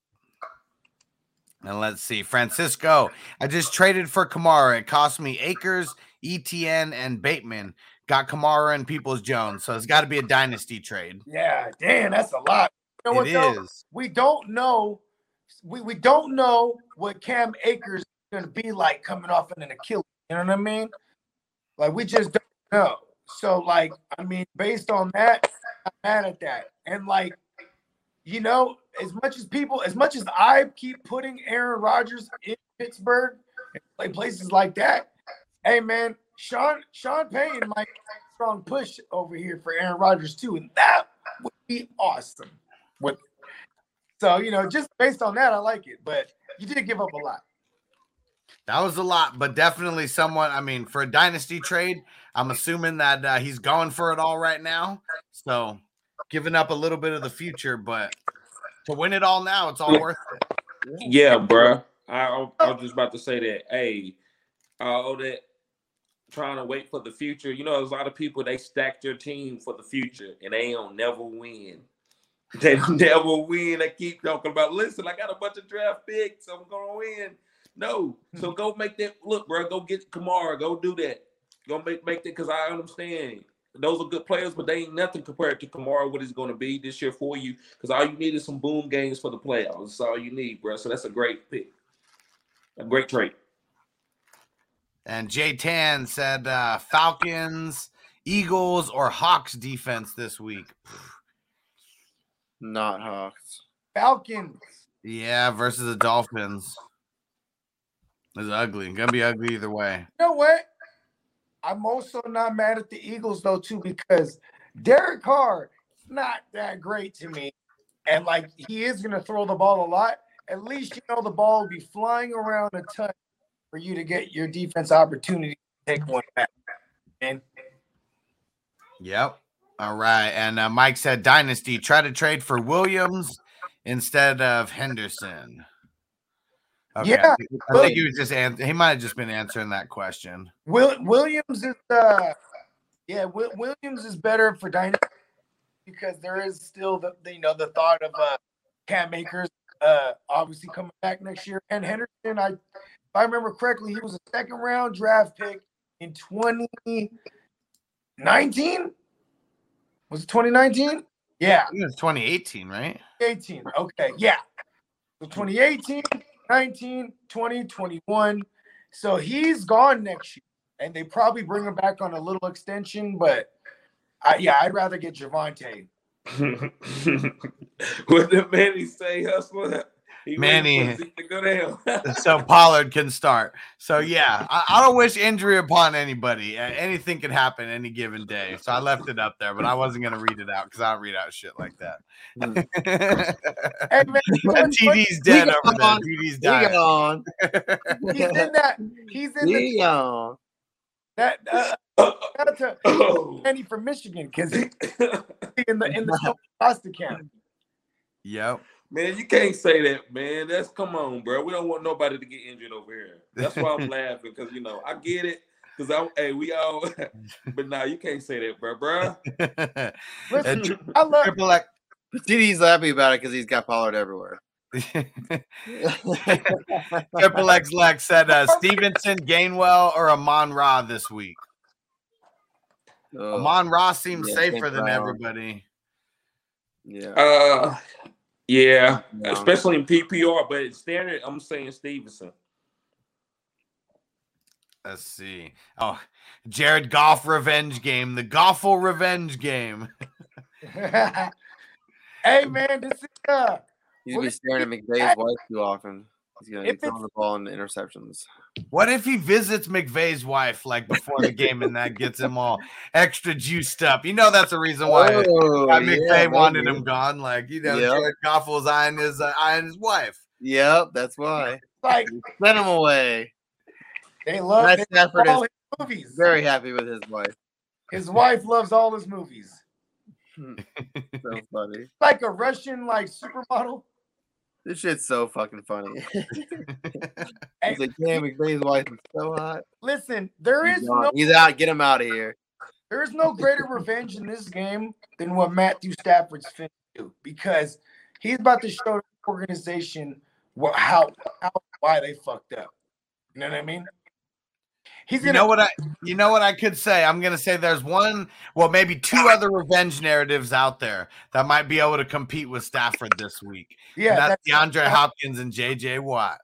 And let's see, Francisco. I just traded for Kamara. It cost me Akers, ETN, and Bateman. Got Kamara and Peoples Jones, so it's got to be a dynasty trade. Yeah, damn, that's a lot. You know what It though? is. We don't know. We, we don't know what Cam Akers is gonna be like coming off in an Achilles. You know what I mean? Like we just don't know. So like, I mean, based on that, I'm mad at that. And like, you know, as much as people, as much as I keep putting Aaron Rodgers in Pittsburgh and places like that, hey man, Sean Sean Payne might strong push over here for Aaron Rodgers too, and that would be awesome. With so you know, just based on that, I like it. But you did give up a lot. That was a lot, but definitely someone. I mean, for a dynasty trade, I'm assuming that uh, he's going for it all right now. So giving up a little bit of the future, but to win it all now, it's all worth it. Yeah, bro. I, I was just about to say that. Hey, all that trying to wait for the future. You know, there's a lot of people they stack their team for the future and they don't never win. They don't never win. They keep talking about, listen, I got a bunch of draft picks. I'm gonna win. No, hmm. so go make that look, bro. Go get Kamara. Go do that. Go make make that because I understand those are good players, but they ain't nothing compared to Kamara. What he's going to be this year for you? Because all you need is some boom games for the playoffs. That's all you need, bro. So that's a great pick, a great trade. And Jay Tan said uh, Falcons, Eagles, or Hawks defense this week. Not Hawks. Falcons. Yeah, versus the Dolphins. It's ugly. Gonna be ugly either way. You know what? I'm also not mad at the Eagles though too because Derek Carr not that great to me, and like he is gonna throw the ball a lot. At least you know the ball will be flying around a ton for you to get your defense opportunity to take one back. And Yep. All right. And uh, Mike said Dynasty try to trade for Williams instead of Henderson. Okay. Yeah, I think, he was just an- he might have just been answering that question. Will Williams is uh yeah Will, Williams is better for dynasty because there is still the, the you know the thought of uh Cam Akers uh obviously coming back next year and Henderson I if I remember correctly he was a second round draft pick in 2019 was it 2019 yeah it was 2018, right? 18 okay yeah so 2018 19 20 21 so he's gone next year and they probably bring him back on a little extension but I, yeah i'd rather get Javonte. what did Manny say, hustler? He Manny. for Zeke to go down. so Pollard can start. So yeah, I, I don't wish injury upon anybody. Anything can happen any given day. So I left it up there, but I wasn't gonna read it out because I don't read out shit like that. hey man you know what's funny? TD's dead We over there. TD's dying. gone. he's in that he's in the, He gone. that uh shout out to oh. From Michigan because in the in the foster camp. Yep. Man, you can't say that, man. That's come on, bro. We don't want nobody to get injured over here. That's why I'm laughing because you know I get it. Cause I, hey, we all, but nah, you can't say that, bro, bro. Listen, And I love Triple X. TD's happy about it because he's got Pollard everywhere. Triple X Lex said uh, Stevenson, Gainwell, or Amon Ra this week. Oh, Amon Ra seems Yeah, safer than everybody. yeah. Uh, yeah, No. especially in PPR, but in standard, I'm saying Stevenson. Let's see. Oh, Jared Goff revenge game. The Goffle revenge game. hey man, this is uh He's gonna be staring at McVay's wife too often. He's gonna be If it's- throwing the ball in interceptions. What if he visits McVay's wife like before the game and that gets him all extra juiced up? You know that's the reason why, Oh, why McVay yeah, wanted him gone. Like you know, Yep. Jared Goff was eyeing his uh, eyeing his wife. Yep, that's why. like Send him away. they love Matt they Stafford love all is his movies. very happy with his wife. His wife loves all his movies. So funny. Like a Russian like supermodel. This shit's so fucking funny. He's like, damn, McVay's wife is so hot. listen, there He's, is gone. no He's out. Get him out of here. there is no greater revenge in this game than what Matthew Stafford's finna do because he's about to show the organization what how, how why they fucked up. You know what I mean? He's You gonna know what I you know what I could say? I'm gonna say there's one, well, maybe two other revenge narratives out there that might be able to compete with Stafford this week. yeah. And that's that's- DeAndre Hopkins and JJ Watt.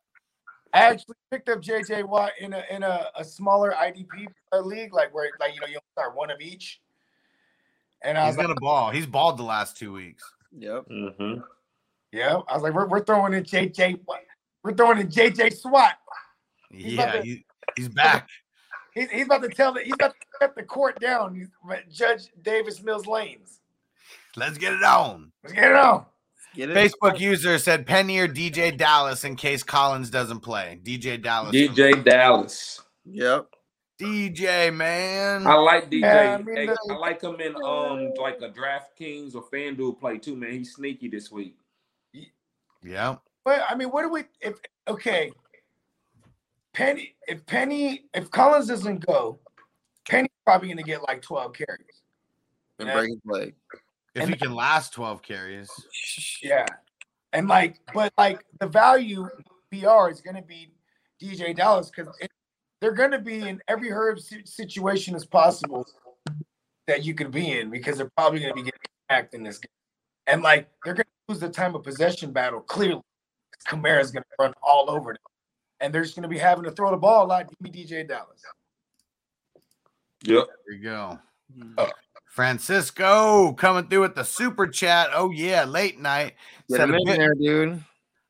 I actually picked up JJ Watt in a in a, a smaller IDP uh, league, like where like you know you start one of each. And I He's was like, gonna ball. He's balled the last two weeks. Yep. Mm-hmm. yeah, I was like, we're, we're throwing in JJ, Watt. we're throwing in JJ SWAT. He's Yeah, to- he, he's back. He's, he's about to tell the he's about to shut the court down. Judge Davis Mills Lanes. Let's get it on. Let's get it on. Get it. Facebook user said Penny or DJ Dallas in case Collins doesn't play. DJ Dallas. DJ Dallas. Yep. DJ man. I like DJ. Yeah, I mean, Hey, I like him in um like a DraftKings or FanDuel play too, man. He's sneaky this week. Yeah. But I mean, what do we if okay? Penny, if Penny, if Collins doesn't go, Penny's probably gonna get like 12 carries. And Yeah. break his leg. If he can last 12 carries. Yeah. And like, but like the value PR is gonna be DJ Dallas because they're gonna be in every herb situation as possible that you could be in because they're probably gonna be getting attacked in this game. And like they're gonna lose the time of possession battle clearly. Kamara's gonna run all over them. And they're just gonna be having to throw the ball a lot. Give me DJ Dallas. Yep. There you go. Oh. Francisco coming through with the super chat. Oh yeah, late night. Get Said him a in bit, there, dude.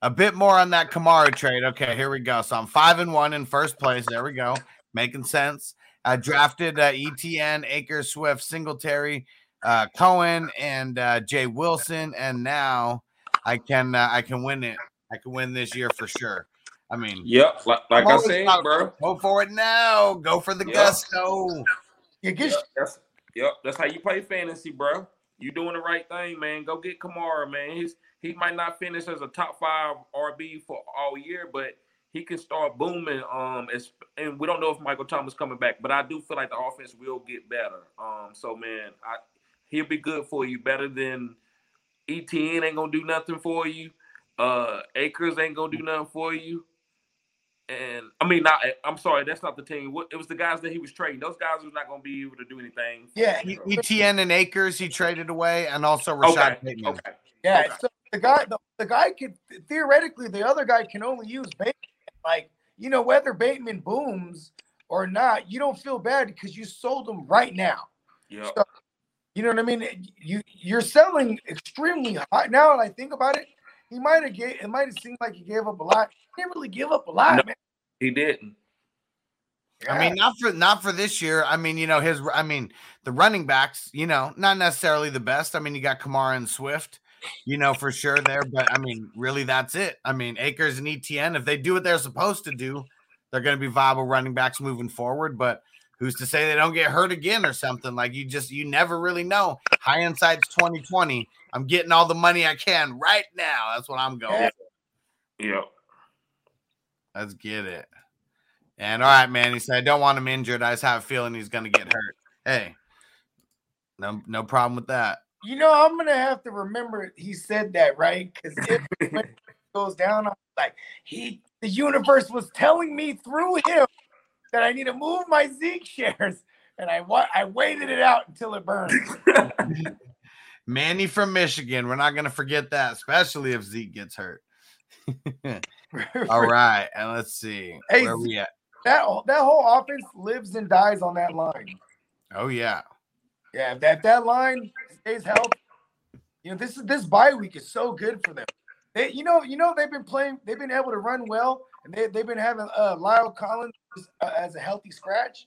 a bit more on that Kamara trade. Okay, here we go. So I'm five and one in first place. There we go. Making sense. I drafted uh, ETN, Akers, Swift, Singletary, uh, Cohen, and uh, Jay Wilson, and now I can uh, I can win it. I can win this year for sure. I mean, Yep. Like, like I'm I always said, about- bro. go for it now. Go for the Yeah. gusto. You get Yep, that's yep. That's how you play fantasy, bro. You doing the right thing, man. Go get Kamara, man. He's he might not finish as a top five RB for all year, but he can start booming. Um, as, and we don't know if Michael Thomas coming back, but I do feel like the offense will get better. Um, so man, I he'll be good for you, better than ETN ain't gonna do nothing for you. Uh, Akers ain't gonna do nothing for you. And I mean, not. I'm sorry, that's not the team. What it was the guys that he was trading. Those guys was not going to be able to do anything. yeah, ETN and Akers he traded away, and also Rashad Okay. Bateman. Okay. Yeah, Okay. so the guy, the, the guy could theoretically, the other guy can only use Bateman. Like, you know, whether Bateman booms or not, you don't feel bad because you sold him right now. Yeah. You know what I mean? You you're selling extremely high. Now that I think about it, he might have gave it might have seemed like he gave up a lot. He didn't really give up a lot, No. man. He didn't. I mean, not for not for this year. I mean, you know, his I mean, the running backs, you know, not necessarily the best. I mean, you got Kamara and Swift, you know, for sure there, but I mean, really that's it. I mean, Akers and ETN, if they do what they're supposed to do, they're going to be viable running backs moving forward, but who's to say they don't get hurt again or something? Like you just you never really know. High insights 2020. I'm getting all the money I can right now. That's what I'm going. Yeah. for. Yeah. Let's get it. And all right, man. He said, I don't want him injured. I just have a feeling he's gonna get hurt. Hey, no, no problem with that. You know, I'm gonna have to remember he said that, right? Because if it goes down, I'm like, he the universe was telling me through him that I need to move my Zeke shares. And I wa- I waited it out until it burned. Manny from Michigan. We're not gonna forget that, especially if Zeke gets hurt. All right, and let's see Hey, where we at. that that whole offense lives and dies on that line. Oh yeah, Yeah, if that that line stays healthy, you know this is this bye week is so good for them. They, you know, you know they've been playing, they've been able to run well, and they they've been having uh, Lyle Collins uh, as a healthy scratch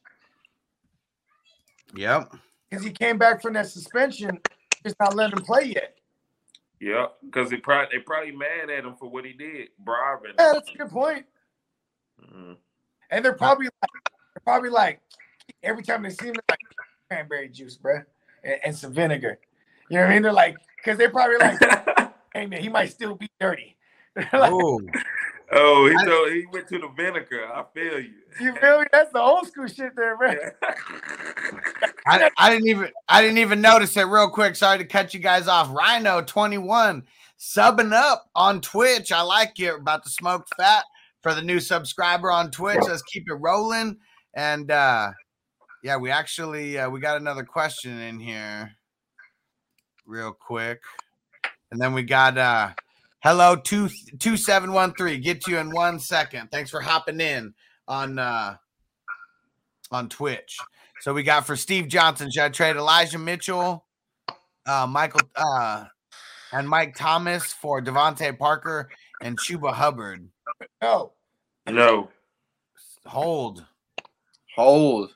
yep. because he came back from that suspension, just not letting him play yet. Yeah, because they probably they probably mad at him for what he did, bribing. Yeah, that's a good point. Mhm. And they're probably like, they're probably like every time they see him, like cranberry juice, bro, and, and some vinegar. You know what I mean? They're like, because they're probably like, hey man, he might still be dirty. Like, Oh, oh, he told he went to the vinegar. I feel you. you feel me? That's the old school shit there, bro. I, I didn't even I didn't even notice it. Real quick, sorry to cut you guys off. Rhino twenty one subbing up on Twitch. I like you about the smoked fat for the new subscriber on Twitch. Let's keep it rolling. And uh yeah, we actually uh, we got another question in here, real quick, and then we got uh hello two two seven one three. Get you in one second. Thanks for hopping in on uh on Twitch. So we got for Steve Johnson, should I trade Elijah Mitchell, uh, Michael, uh, and Mike Thomas for DeVante Parker and Chuba Hubbard? No, no. Hold. Hold.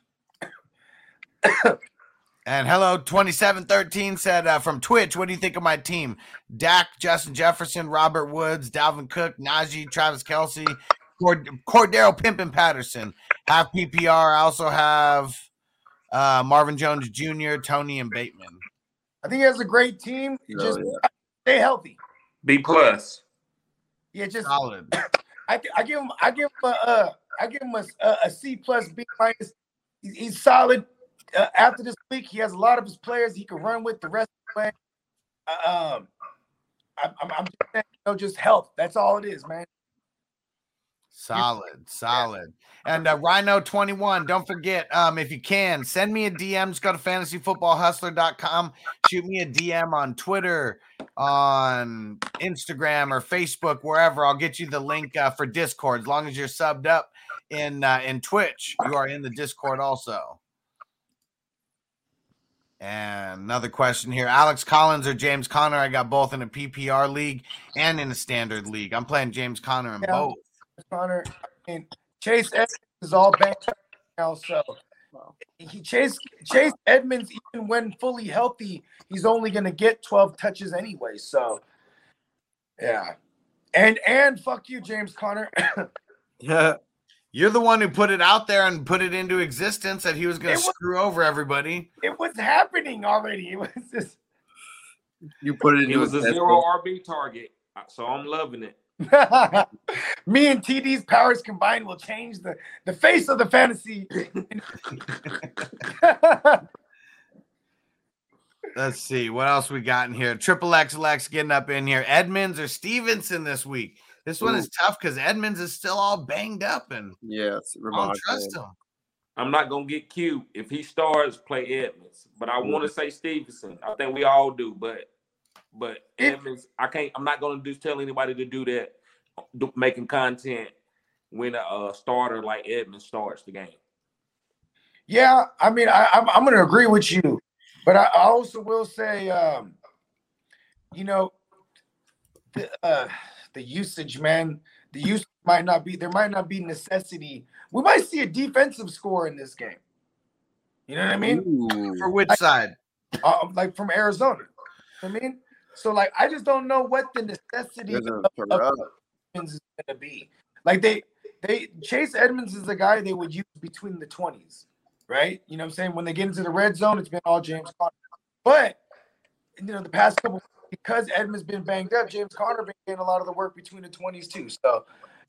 And hello, 2713 said uh, from Twitch, what do you think of my team? Dak, Justin Jefferson, Robert Woods, Dalvin Cook, Najee, Travis Kelce, Cord- Cordero Pimpin Patterson. Have PPR. I also have uh, Marvin Jones Jr., Tony, and Bateman. I think he has a great team. Oh, just yeah. stay healthy. B plus. Yeah, just Solid. I, I give him I give him a uh, I give him a, a, a C plus B minus. He's, he's solid. Uh, after this week, he has a lot of his players he can run with the rest of the way. Uh, um, I, I'm, I'm just saying, you know, just health. That's all it is, man. Solid, solid. And uh, Rhino21, don't forget, um, if you can, send me a DM. Just go to fantasyfootballhustler.com. Shoot me a DM on Twitter, on Instagram, or Facebook, wherever. I'll get you the link uh, for Discord. As long as you're subbed up in uh, in Twitch, you are in the Discord also. And another question here Alex Collins or James Conner? I got both in a PPR league and in a standard league. I'm playing James Conner in Yeah. both. Conner, I mean, Chase Edmonds is all banked up now, so he Chase Chase Edmonds, even when fully healthy, he's only going to get 12 touches anyway. So, yeah, and and fuck you, James Conner. Yeah. You're the one who put it out there and put it into existence that he was going to was- screw over everybody. it was happening already. It was just. You put it He into was a zero RB target, uh, so I'm loving it. Me and TD's powers combined will change the, the face of the fantasy. Let's see what else we got in here. Triple X Lex getting up in here. Edmonds or Stevenson this week. This one is tough because Edmonds is still all banged up and Yes. I don't trust him. I'm not gonna get cute if he starts play Edmonds, but I want to say Stevenson. I think we all do, but but If- Edmonds, I can't. I'm not gonna just tell anybody to do that. Do, making content when a, uh starter like Edmonds starts the game. Yeah, I mean, I, I'm I'm going to agree with you, but I, I also will say, um, you know, the uh, the usage, man, the use might not be there. Might not be necessity. We might see a defensive score in this game. You know what I mean? Ooh. For which side? Uh, like from Arizona. You know what I mean, so like I just don't know what the necessity of, of. Edmonds is going to be. Like they they Chase Edmonds is the guy they would use between the 20s, right? You know what I'm saying? When they get into the red zone, it's been all James Conner. But you know, the past couple because Edmonds been banged up, James Conner been getting a lot of the work between the 20s too. So,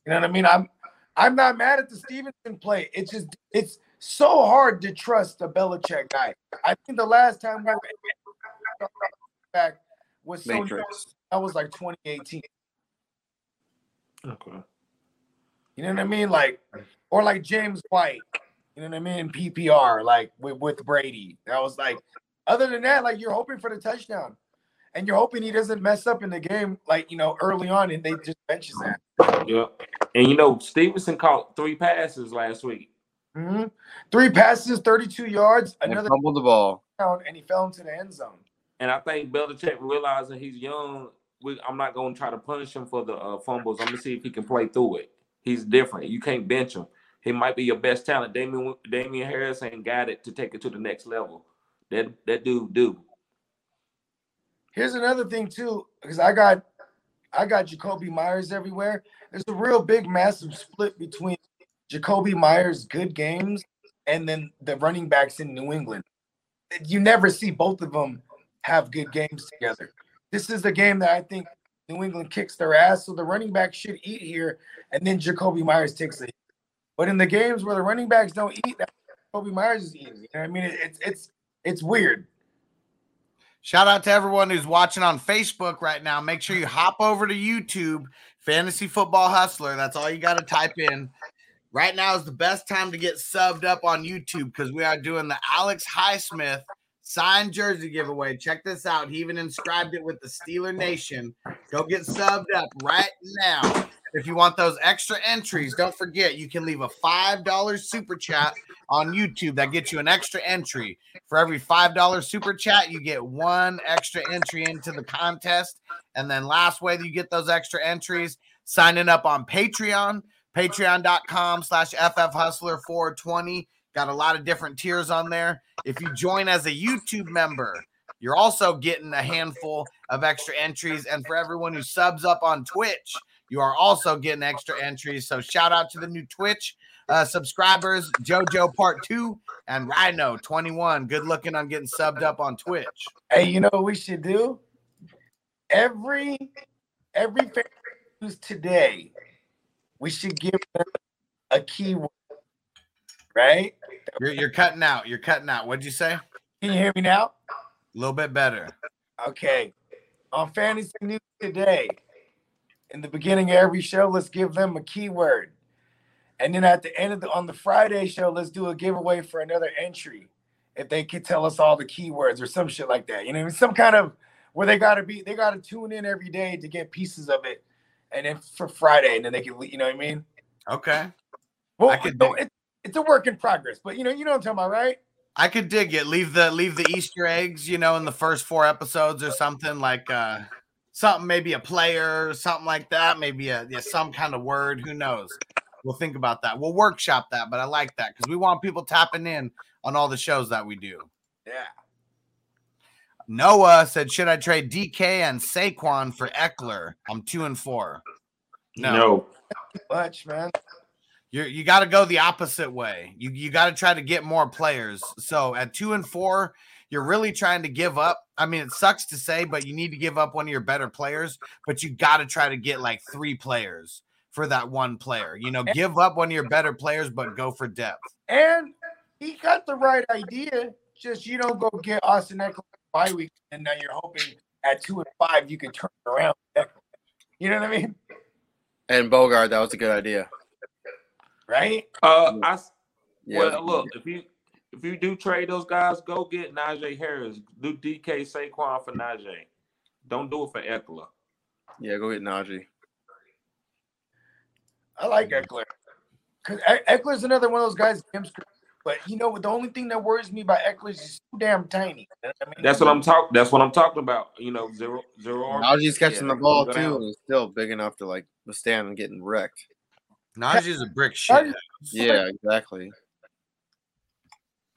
you know what I mean? I'm I'm not mad at the Stevenson play. It's just it's so hard to trust a Belichick guy. I think the last time we were back was so Matrix. that was like 2018. Okay. You know what I mean? Like, or like James White. You know what I mean? PPR, like with, with Brady. That was like, other than that, like you're hoping for the touchdown. And you're hoping he doesn't mess up in the game, like you know, early on, and they just benches that. Yeah. And you know, Stevenson caught three passes last week. Mhm. Three passes, 32 yards, And another fumbled the ball. down, and he fell into the end zone. And I think Belichick realizing he's young, we, I'm not going to try to punish him for the uh, fumbles. I'm going to see if he can play through it. He's different. You can't bench him. He might be your best talent. Damien Damien Harris ain't got it to take it to the next level. That that dude do. Here's another thing too, because I got I got Jakobi Meyers everywhere. There's a real big, massive split between Jakobi Meyers' good games and then the running backs in New England. You never see both of them have good games together. This is the game that I think New England kicks their ass, so the running back should eat here, and then Jakobi Meyers takes it. But in the games where the running backs don't eat, Jakobi Meyers is eating. You know I mean? It's it's it's weird. Shout out to everyone who's watching on Facebook right now. Make sure you hop over to YouTube, Fantasy Football Hustler. That's all you got to type in. Right now is the best time to get subbed up on YouTube because we are doing the Alex Highsmith signed jersey giveaway. Check this out. He even inscribed it with the Steeler Nation. Go get subbed up right now. If you want those extra entries, don't forget you can leave a $5 super chat on YouTube. That gets you an extra entry. For every $5 super chat, you get one extra entry into the contest. And then last way that you get those extra entries, signing up on Patreon, patreon.com slash ffhustler420. Got a lot of different tiers on there. If you join as a YouTube member, you're also getting a handful of extra entries. And for everyone who subs up on Twitch, you are also getting extra entries. So shout out to the new Twitch uh, subscribers, JoJo Part 2 and Rhino 21. Good looking on getting subbed up on Twitch. Hey, you know what we should do? Every every who's today, we should give them a keyword, right? You're, you're cutting out. You're cutting out. What'd you say? Can you hear me now? A little bit better. Okay. On fantasy news today, in the beginning of every show, let's give them a keyword. And then at the end of the on the Friday show, let's do a giveaway for another entry. If they could tell us all the keywords or some shit like that. You know, some kind of where they gotta be, they gotta tune in every day to get pieces of it. And then for Friday, and then they can you know what I mean? Okay. Well, I could it, it's a work in progress, but you know, you know what I'm talking about, right? I could dig it. Leave the leave the Easter eggs, you know, in the first four episodes or something like uh something, maybe a player or something like that. Maybe a yeah, some kind of word. Who knows? We'll think about that. We'll workshop that, but I like that because we want people tapping in on all the shows that we do. Yeah. Noah said, "Should I trade DK and Saquon for Ekeler? I'm two and four. No, No. Much, man. You you got to go the opposite way. You you got to try to get more players. So at two and four, you're really trying to give up. I mean, it sucks to say, but you need to give up one of your better players. But you got to try to get like three players for that one player. You know, give up one of your better players, but go for depth. And he got the right idea. Just you don't go get Austin Ekeler bye week, and now you're hoping at two and five you can turn around. You know what I mean? And Bogart, that was a good idea. Right? Uh, I s- Yeah. well look if you if you do trade those guys, go get Najee Harris. Do DK Saquon for Najee. Don't do it for Ekeler. yeah, go get Najee. I like Ekeler. Because Ekeler's another one of those guys. But you know, the only thing that worries me about Ekeler is he's too damn tiny. You know what I mean? That's what I'm talking. That's what I'm talking about. You know, zero zero. RB. Najee's catching Yeah, the ball too, down. and he's still big enough to like withstand and getting wrecked. Najee's a brick shit. Yeah, exactly.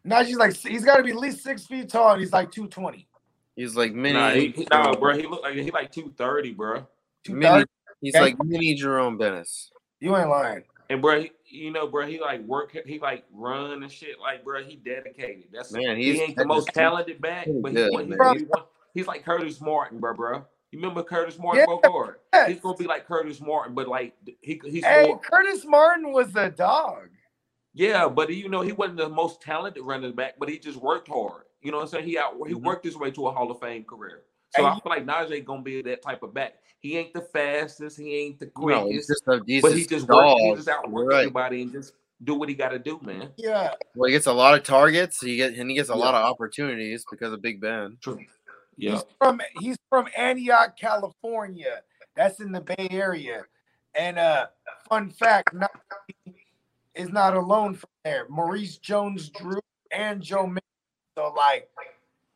Najee's like he's got to be at least six feet tall, and he's like two twenty. He's like mini. Nah, he, he, nah, bro. He look like he like two thirty, bro. Two mini thirty. he's Okay. like mini Jerome Bettis. You ain't lying. And bro, he, you know, bro, he like work, he like run and shit. Like, bro, he dedicated. That's Man, he ain't the most talented back, but he, good, he, he- he's like Curtis Martin, bro, bro. You remember Curtis Martin Yeah. Bogart? Yes. He's gonna be like Curtis Martin, but like he he's Hey, more, Curtis Martin was a dog. yeah, but you know he wasn't the most talented running back, but he just worked hard. You know what I'm saying? He out he Mhm. worked his way to a Hall of Fame career. So Hey, I feel like Najee gonna be that type of back. He ain't the fastest, he ain't the No, he's quickest, just a he's but he just just a work, he just outwork You're right. everybody and just do what he got to do, man. Yeah. Well, he gets a lot of targets. He get and he gets a Yeah. lot of opportunities because of Big Ben. True. Yeah. He's from he's from Antioch, California. That's in the Bay Area. And uh fun fact, Najee is not alone from there. Maurice Jones Drew and Joe Mixon. So like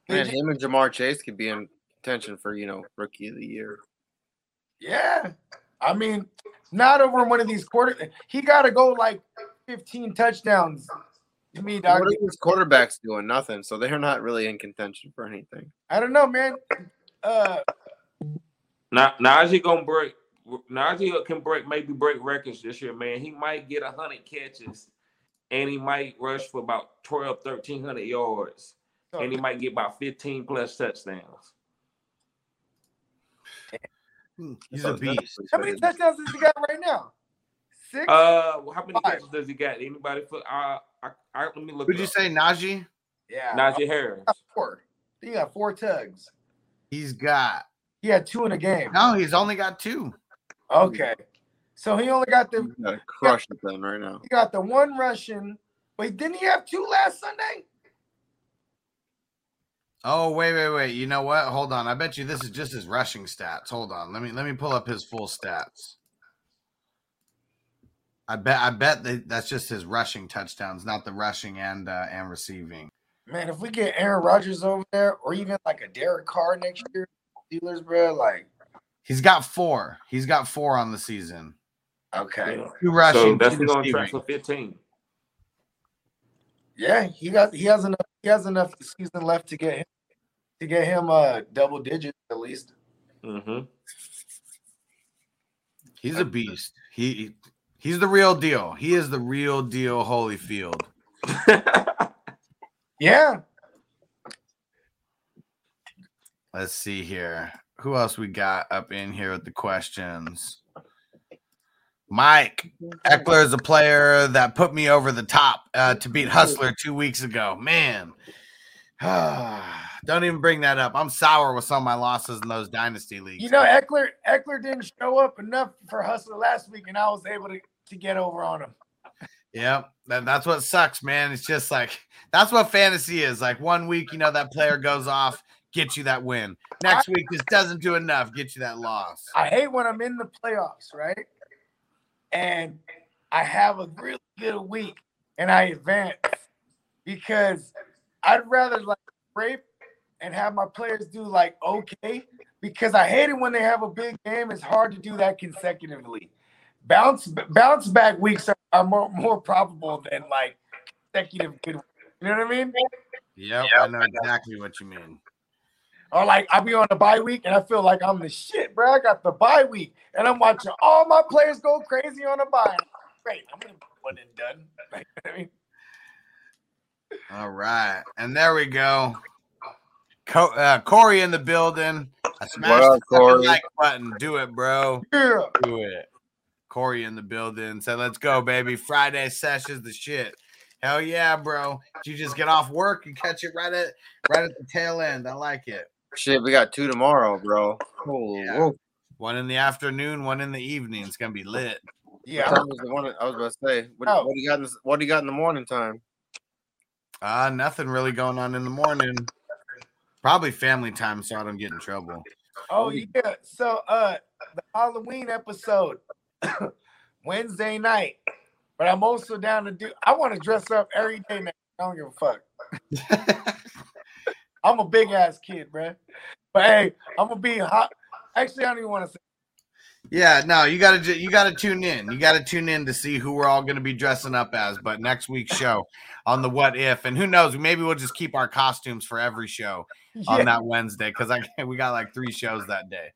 Man, him and Ja'Marr Chase could be in contention for you know rookie of the year. yeah. I mean, not over one of these quarter he gotta go like 15 touchdowns to me, dog. What are these quarterbacks doing? Nothing. So they're not really in contention for anything. I don't know, man. Uh Now Najee gonna break. Najee can break maybe break records this year, man. He might get a hundred catches, and he might rush for about 12, 1300 yards, and he might get about fifteen plus touchdowns. He's a beast. how many touchdowns does he got right now? Six? Uh, how many Five. catches does he got? Anybody? For uh, I, I, let me look. Would you up. say Najee? yeah. Najee Harris? four. He got four tugs. He's got He had two in a game. no. He's only got two. Okay. So he only got the He's gotta crush it then right now. he got the one Russian. Wait, didn't he have two last Sunday? Oh wait, wait, wait. You know what? Hold on. I bet you this is just his rushing stats. Hold on. Let me let me pull up his full stats. I bet I bet that that's just his rushing touchdowns, not the rushing and uh, and receiving. Man, if we get Aaron Rodgers over there, or even like a Derek Carr next year, Steelers, bro, like He's got four. He's got four on the season. okay, Yeah. Two rushing, So that's two gonna track receiving. for fifteen. yeah, he got he has enough he has enough season left to get him to get him uh double digit at least. Mm-hmm. He's a beast. He he's the real deal. He is the real deal. Holyfield. Yeah, Let's see here. Who else we got up in here with the questions? Mike Ekeler is a player that put me over the top uh, to beat Hustler two weeks ago. Man, don't even bring that up. I'm sour with some of my losses in those dynasty leagues. you know Ekeler Ekeler didn't show up enough for Hustler last week, and I was able to to get over on him. Yeah, that, that's what sucks, man. It's just like that's what fantasy is. Like one week, you know, that player goes off, get you that win. Next week, just doesn't do enough, get you that loss. I hate when I'm in the playoffs, right? And I have a really good week and I advance because I'd rather like rape and have my players do like okay because I hate it when they have a big game. It's hard to do that consecutively. Bounce bounce back weeks are, are more, more probable than like consecutive good. weeks. You know what I mean? Yep, I know exactly what you mean. Or like I'll be on a bye week and I feel like I'm the shit, bro. I got the bye week and I'm watching all my players go crazy on a bye. Great, I'm gonna be one and done. Like, I mean, All right, and there we go. Co- uh, Corey in the building. I smashed up, the Corey? like button. Do it, bro. yeah. Do it. Corey in the building said, "Let's go, baby. Friday sessions the shit." Hell yeah, bro. You just get off work and catch it right at right at the tail end. I like it. Shit, we got two tomorrow, bro. Oh, Yeah. One in the afternoon, one in the evening. It's gonna be lit. Yeah. time was the one I was about to say. What, Oh. what do you got? In the, what do you got in the morning time? Uh, nothing really going on in the morning. Probably family time, so I don't get in trouble. Oh yeah. So uh the Halloween episode Wednesday night. But I'm also down to do I want to dress up every day now. I don't give a fuck. I'm a big ass kid, bro. But hey, I'm gonna be hot. Actually, I don't even want to say Yeah, no, you gotta you gotta tune in. You gotta tune in to see who we're all gonna be dressing up as. But next week's show on the what if, and who knows, maybe we'll just keep our costumes for every show on yeah. that Wednesday because I we got like three shows that day.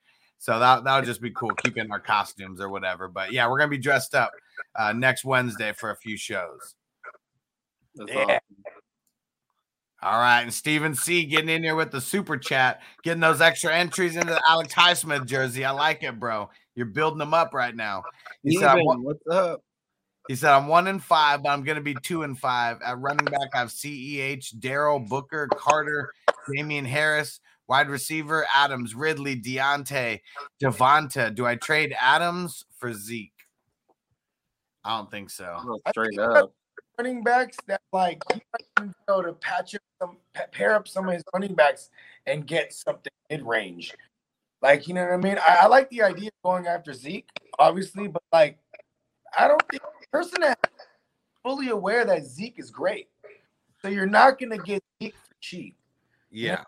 So that that would just be cool, keeping our costumes or whatever. But yeah, we're gonna be dressed up uh, next Wednesday for a few shows. That's Yeah. awesome. All right, and Steven C getting in here with the super chat, getting those extra entries into the Alex Highsmith jersey. I like it, bro. You're building them up right now. He said, I'm one, what's up? he said, I'm one and five, but I'm going to be two and five. At running back, I have CEH, Daryl, Booker, Carter, Damien Harris, wide receiver, Adams, Ridley, Diontae, Davante. Do I trade Adams for Zeke? I don't think so. Straight up. running backs that like he might go to patch up some pair up some of his running backs and get something mid range. Like you know what I mean? I, I like the idea of going after Zeke, obviously, but like I don't think person that fully aware that Zeke is great. So you're not gonna get Zeke for cheap. Yeah.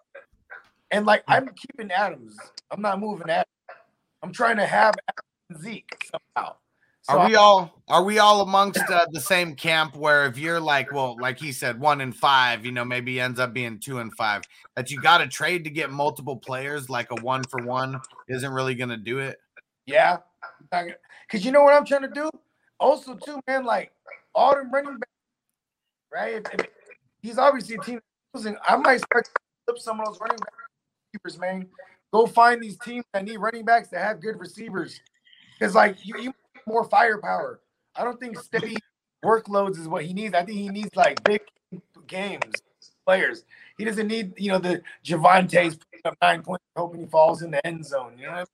And like I'm keeping Adams. I'm not moving Adams. I'm trying to have Zeke somehow. So Are we all are we all amongst uh, the same camp where if you're like, well, like he said, one and five, you know, maybe he ends up being two and five, that you got to trade to get multiple players, like a one for one isn't really going to do it. Yeah, because you know what I'm trying to do. Also, too, man, like all them running backs, right? If, if he's obviously a team losing, I might start to flip some of those running back receivers, man. Go find these teams that need running backs that have good receivers, because like you, you need more firepower. I don't think steady workloads is what he needs. I think he needs like big games players. He doesn't need you know the Javonte's nine points, hoping he falls in the end zone. You know.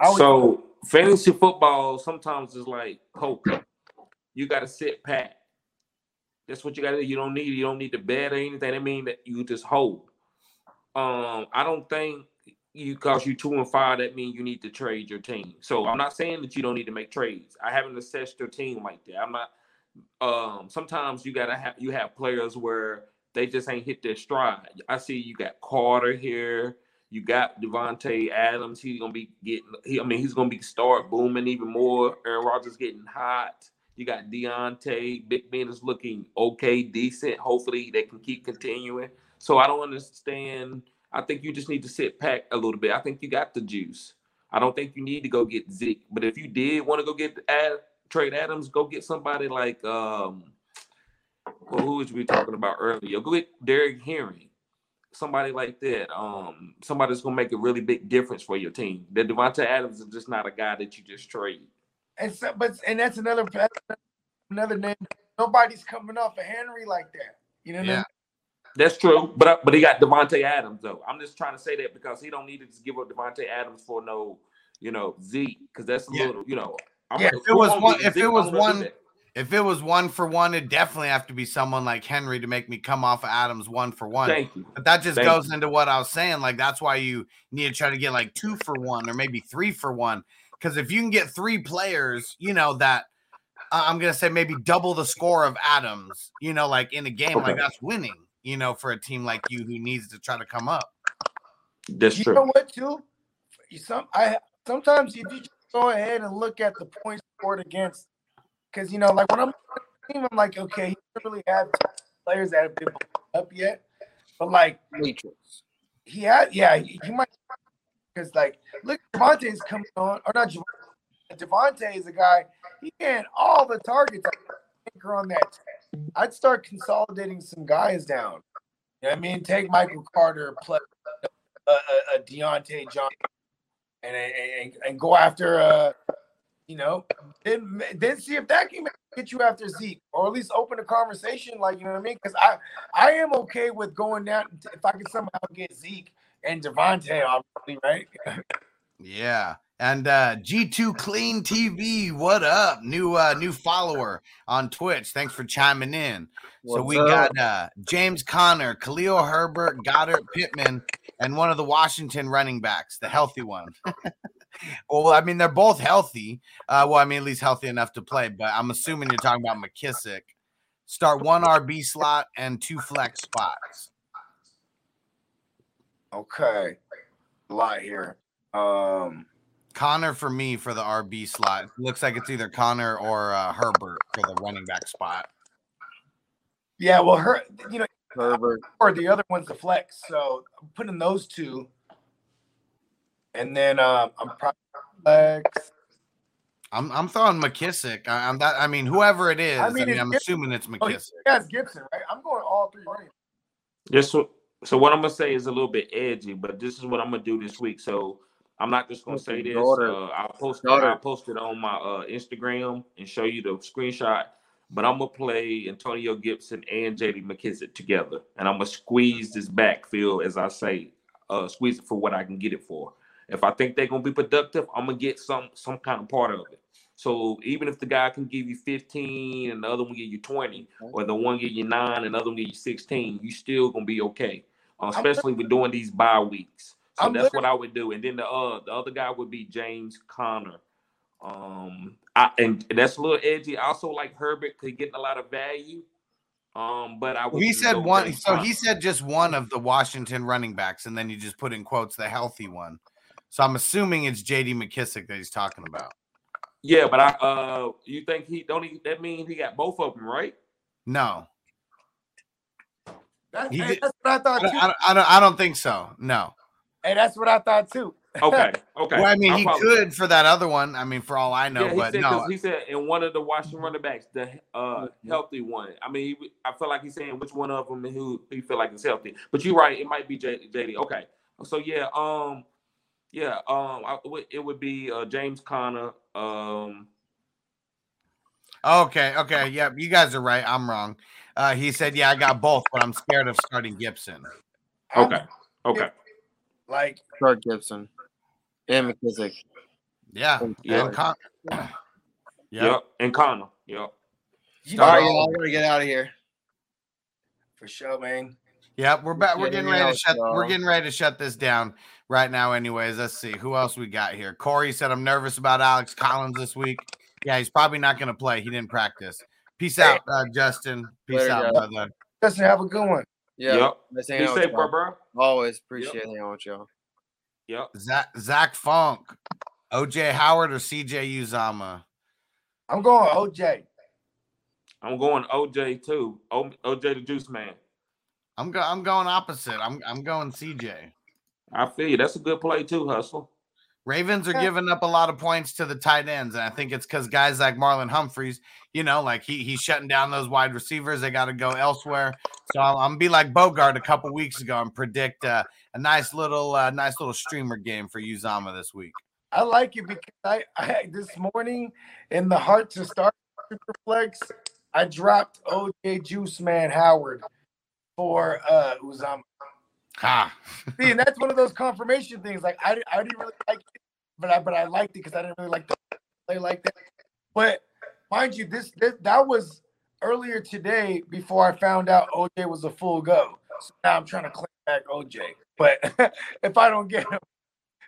I would- So fantasy football sometimes is like poker. You got to sit pat. That's what you got to do. You don't need you don't need to bet or anything. I mean that you just hold. Um, I don't think you cause you two and five. That means you need to trade your team. So I'm not saying that you don't need to make trades. I haven't assessed your team like that. I'm not. Um, sometimes you gotta have you have players where they just ain't hit their stride. I see you got Carter here. You got Davante Adams. He's gonna be getting. He, I mean, he's gonna be start booming even more. Aaron Rodgers getting hot. You got Diontae. Big Ben is looking okay, decent. Hopefully, they can keep continuing. So I don't understand. I think you just need to sit back a little bit. I think you got the juice. I don't think you need to go get Zeke. But if you did want to go get Ad, trade Adams, go get somebody like um, well, who was we talking about earlier? Go get Derek Henry somebody like that, um, somebody that's gonna make a really big difference for your team. That Davante Adams is just not a guy that you just trade. And so, but and that's another another name. Nobody's coming off of Henry like that. You know what I Yeah. mean? That's true, but but he got Davante Adams though. I'm just trying to say that because he don't need to just give up Davante Adams for no, you know, Zeke because that's a Yeah. little, you know. I'm Yeah, gonna- if it was one- if it Zeke, I'm was one- If it was one for one, it'd definitely have to be someone like Henry to make me come off of Adams one for one. Thank you. But that just Thank goes into what I was saying. Like that's why you need to try to get like two for one or maybe three for one. Because if you can get three players, you know that uh, I'm gonna say maybe double the score of Adams. You know, like in a game, like that's winning. You know, for a team like you who needs to try to come up. That's You true. know what, too? You some I sometimes if you just go ahead and look at the points scored against, because you know, like when I'm team, I'm like, okay, he doesn't really have players that have been up yet, but like Matrix. he had, yeah, he, he might because like look, Davante's coming on, or not Javonte. Davante is a guy he can all the targets anchor on that. I'd start consolidating some guys down. You know I mean? Take Michael Carter, play a, a, a Diontae John, and, and and go after uh you know, then then see if that can get you after Zeke, or at least open a conversation, like you know what I mean? Because I I am okay with going down if I can somehow get Zeke and Davante, obviously, right? Yeah. And uh G2 Clean TV, what up? New uh new follower on Twitch. Thanks for chiming in. so we up? got uh James Conner, Khalil Herbert, Goddard Pittman, and one of the Washington running backs, the healthy one. well, I mean, they're both healthy. Uh well, I mean, at least healthy enough to play, but I'm assuming you're talking about McKissic. Start one RB slot and two flex spots. Okay, a lot here. Um, Conner for me for the RB slot. Looks like it's either Conner or uh, Herbert for the running back spot. yeah, well, her, you know, Herbert. or the other one's the flex. So I'm putting those two, and then um, I'm probably flex. I'm I'm throwing McKissic. I, am that. I mean, whoever it is. I I mean, mean, I'm it's- assuming it's Oh, McKissic. That's Gibson, right? I'm going all three running. Just so, so what I'm gonna say is a little bit edgy, but this is what I'm gonna do this week. So I'm not just gonna say this. Uh, I'll post Daughter. I'll post it on my uh, Instagram and show you the screenshot. But I'm gonna play Antonio Gibson and JD McKissic together, and I'm gonna squeeze this backfield as I say, uh, squeeze it for what I can get it for. If I think they're gonna be productive, I'm gonna get some some kind of part of it. So even if the guy can give you 15 and the other one give you 20, or the one give you nine and the other one give you 16, you still gonna be okay. Uh, especially with doing these bye weeks. So I'm that's what I would do. And then the uh the other guy would be James Conner. Um I and that's a little edgy. I also like Herbert could get a lot of value. Um, but I would He said one. James So Conner. he said just one of the Washington running backs, and then you just put in quotes the healthy one. So I'm assuming it's J.D. McKissic that he's talking about. Yeah, but I uh you think he don't he that means he got both of them, right? No, That's, He hey, did- that's what I I thought don't. I I don't, I don't think so. No. Hey, that's what I thought too. Okay, okay. Well, I mean, he apologize. could for that other one. I mean, for all I know, yeah, but said, no. 'cause he said in one of the Washington running backs, the uh healthy one. I mean, he, I feel like he's saying which one of them who he feel like is healthy. But you're right, it might be J, JD. Okay, so yeah, um, yeah, um, I, it would- be uh, James Conner. Um, Okay, okay, yep, you guys are right. I'm wrong. Uh, he said, "Yeah, I got both, but I'm scared of starting Gibson." okay, okay, Like, Clark Gibson and McKissic. Yeah, Yeah. and Con- yep, yep. and Conner, yep. you All know, right, y'all, I gotta get out of here. for sure, man. Yep, we're back. We're Getting getting ready to shut. We're getting ready to shut this down right now. Anyways, let's see who else we got here. Corey said I'm nervous about Alex Collins this week. Yeah, he's probably not going to play. He didn't practice. Peace out, uh, Justin. Peace Later, out, brother. Justin, have a good one. Yeah, Yep. nice Be hanging out with safe, bro, bro. Always appreciate hanging out with y'all. Yep. Zach, Zach Funk, OJ Howard, or CJ Uzomah. I'm going OJ. I'm going OJ too. O, OJ the Juice Man. I'm go. I'm going opposite. I'm I'm going CJ. I feel you. That's a good play too, Hustle. Ravens are giving up a lot of points to the tight ends, and I think it's because guys like Marlon Humphreys, you know, like he he's shutting down those wide receivers. They got to go elsewhere. So I'm, I'm gonna be like Bogart a couple weeks ago and predict uh, a nice little uh, nice little streamer game for Uzomah this week. I like it because I, I this morning in the heart to start Superflex, I dropped OJ Juice Man Howard for uh Uzomah. Ha! See, and that's one of those confirmation things. Like I, I didn't really like it, but I but I liked it because I didn't really like to play like that. But mind you, this, this that was earlier today before I found out OJ was a full go. So now I'm trying to claim back OJ. But if I don't get him,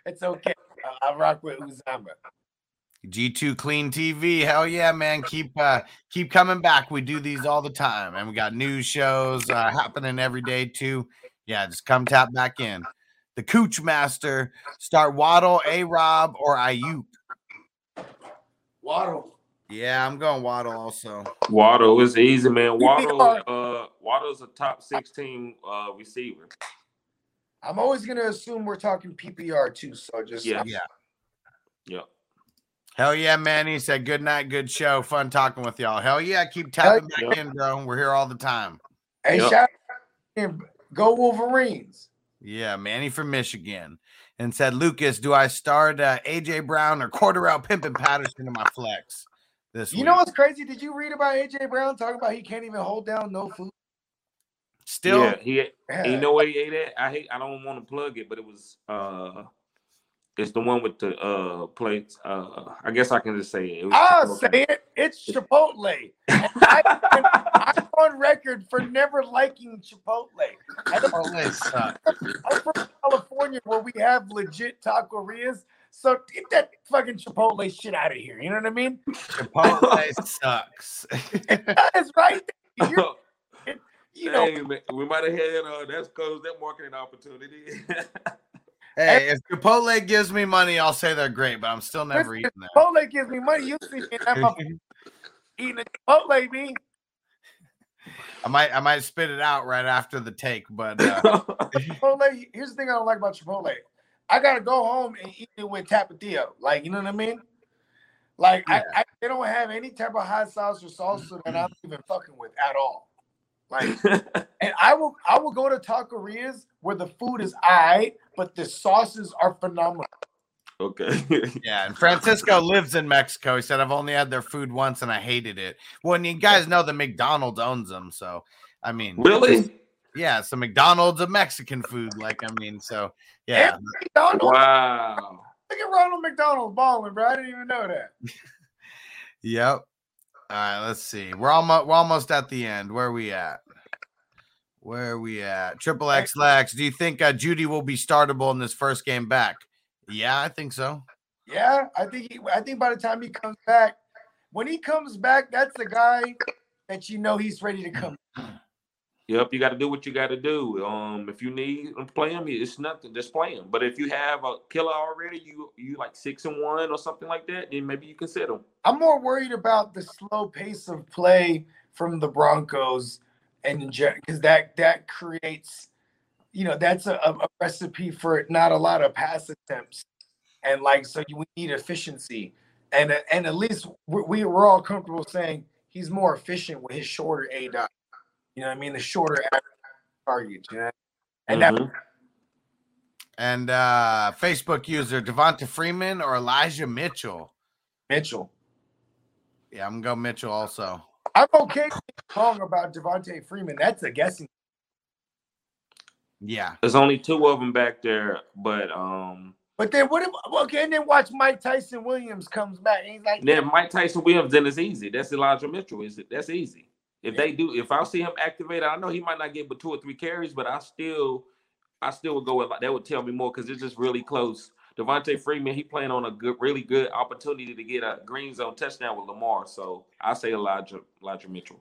it's okay. I, I rock with Uzomah. G2 Clean TV. Hell yeah, man. Keep uh keep coming back. We do these all the time. And we got news shows uh happening every day too. Yeah, just come tap back in. The Cooch Master. Start Waddle, A Rob, or Aiyuk. Waddle. Yeah, I'm going Waddle also. Waddle is easy, man. Waddle, are- uh, Waddle's a top 16 uh receiver. I'm always gonna assume we're talking PPR too. So just Yeah. Yeah. Yep. Hell yeah, man. He said good night, good show. Fun talking with y'all. Hell yeah, keep tapping back yeah. in, bro. We're here all the time. Hey, Yep. shout out, go Wolverines. Yeah, Manny from Michigan. And said, Lucas, do I start uh, AJ Brown or Cordarrelle Pimpin Patterson in my flex this You week? know what's crazy? Did you read about AJ Brown talking about he can't even hold down no food? Still, yeah, he Yeah. you know what he ate at? I hate I don't want to plug it, but it was uh it's the one with the uh plates. Uh I guess I can just say it. it was I'll Chipotle. say it. It's Chipotle. I, I'm on record for never liking Chipotle. I don't- Chipotle sucks. I'm from California where we have legit taquerias. So get that fucking Chipotle shit out of here. You know what I mean? Chipotle sucks. That's right. You're, you know, Hey, man, we might have had uh that's closed that marketing opportunity. hey, if Chipotle gives me money, I'll say they're great, but I'm still never Listen, eating that. Chipotle gives me money. You see me I'm eating a Chipotle, me. I might I might spit it out right after the take, but uh, Chipotle. Here's the thing I don't like about Chipotle. I gotta go home and eat it with tapatio. Like, you know what I mean? Like, I, I they don't have any type of hot sauce or salsa that I'm even fucking with at all. Like, and I will I will go to taquerias where the food is I, but the sauces are phenomenal. Okay. Yeah, and Francisco lives in Mexico. He said I've only had their food once and I hated it. Well, and you guys know that McDonald's owns them, so I mean, really? yeah. So McDonald's of Mexican food, like I mean, so yeah, McDonald's, Wow. look at Ronald McDonald balling, bro. I didn't even know that. yep. All right, let's see. We're almost we're almost at the end. Where are we at? Where are we at? Triple X Lex. Do you think uh, Jeudy will be startable in this first game back? Yeah, I think so. Yeah, I think he, I think by the time he comes back, when he comes back, that's the guy that you know he's ready to come. Yep, you got to do what you got to do. Um, if you need to play him, it's nothing. Just play him. But if you have a killer already, you you like six and one or something like that, then maybe you can sit him. I'm more worried about the slow pace of play from the Broncos and because that that creates, you know, that's a, a recipe for not a lot of pass attempts, and like so you we need efficiency, and and at least we we- we're all comfortable saying he's more efficient with his shorter aDOT. You know what I mean? The shorter average targets, you know, and that Mhm. And uh Facebook user Devonta Freeman or Elijah Mitchell. Mitchell. Yeah, I'm gonna go Mitchell also. I'm okay wrong about Devonta Freeman. That's a guessing. Yeah. There's only two of them back there, but um, But then what if okay, and then watch Mike Tyson Williams comes back and he's like, then Mike Tyson Williams, then it's easy. That's Elijah Mitchell. Is it? That's easy. If they do, if I see him activated, I know he might not get but two or three carries, but I still, I still would go with that. Would tell me more because it's just really close. Devonta Freeman, he playing on a good, really good opportunity to get a green zone touchdown with Lamar. So I say Elijah, Elijah Mitchell.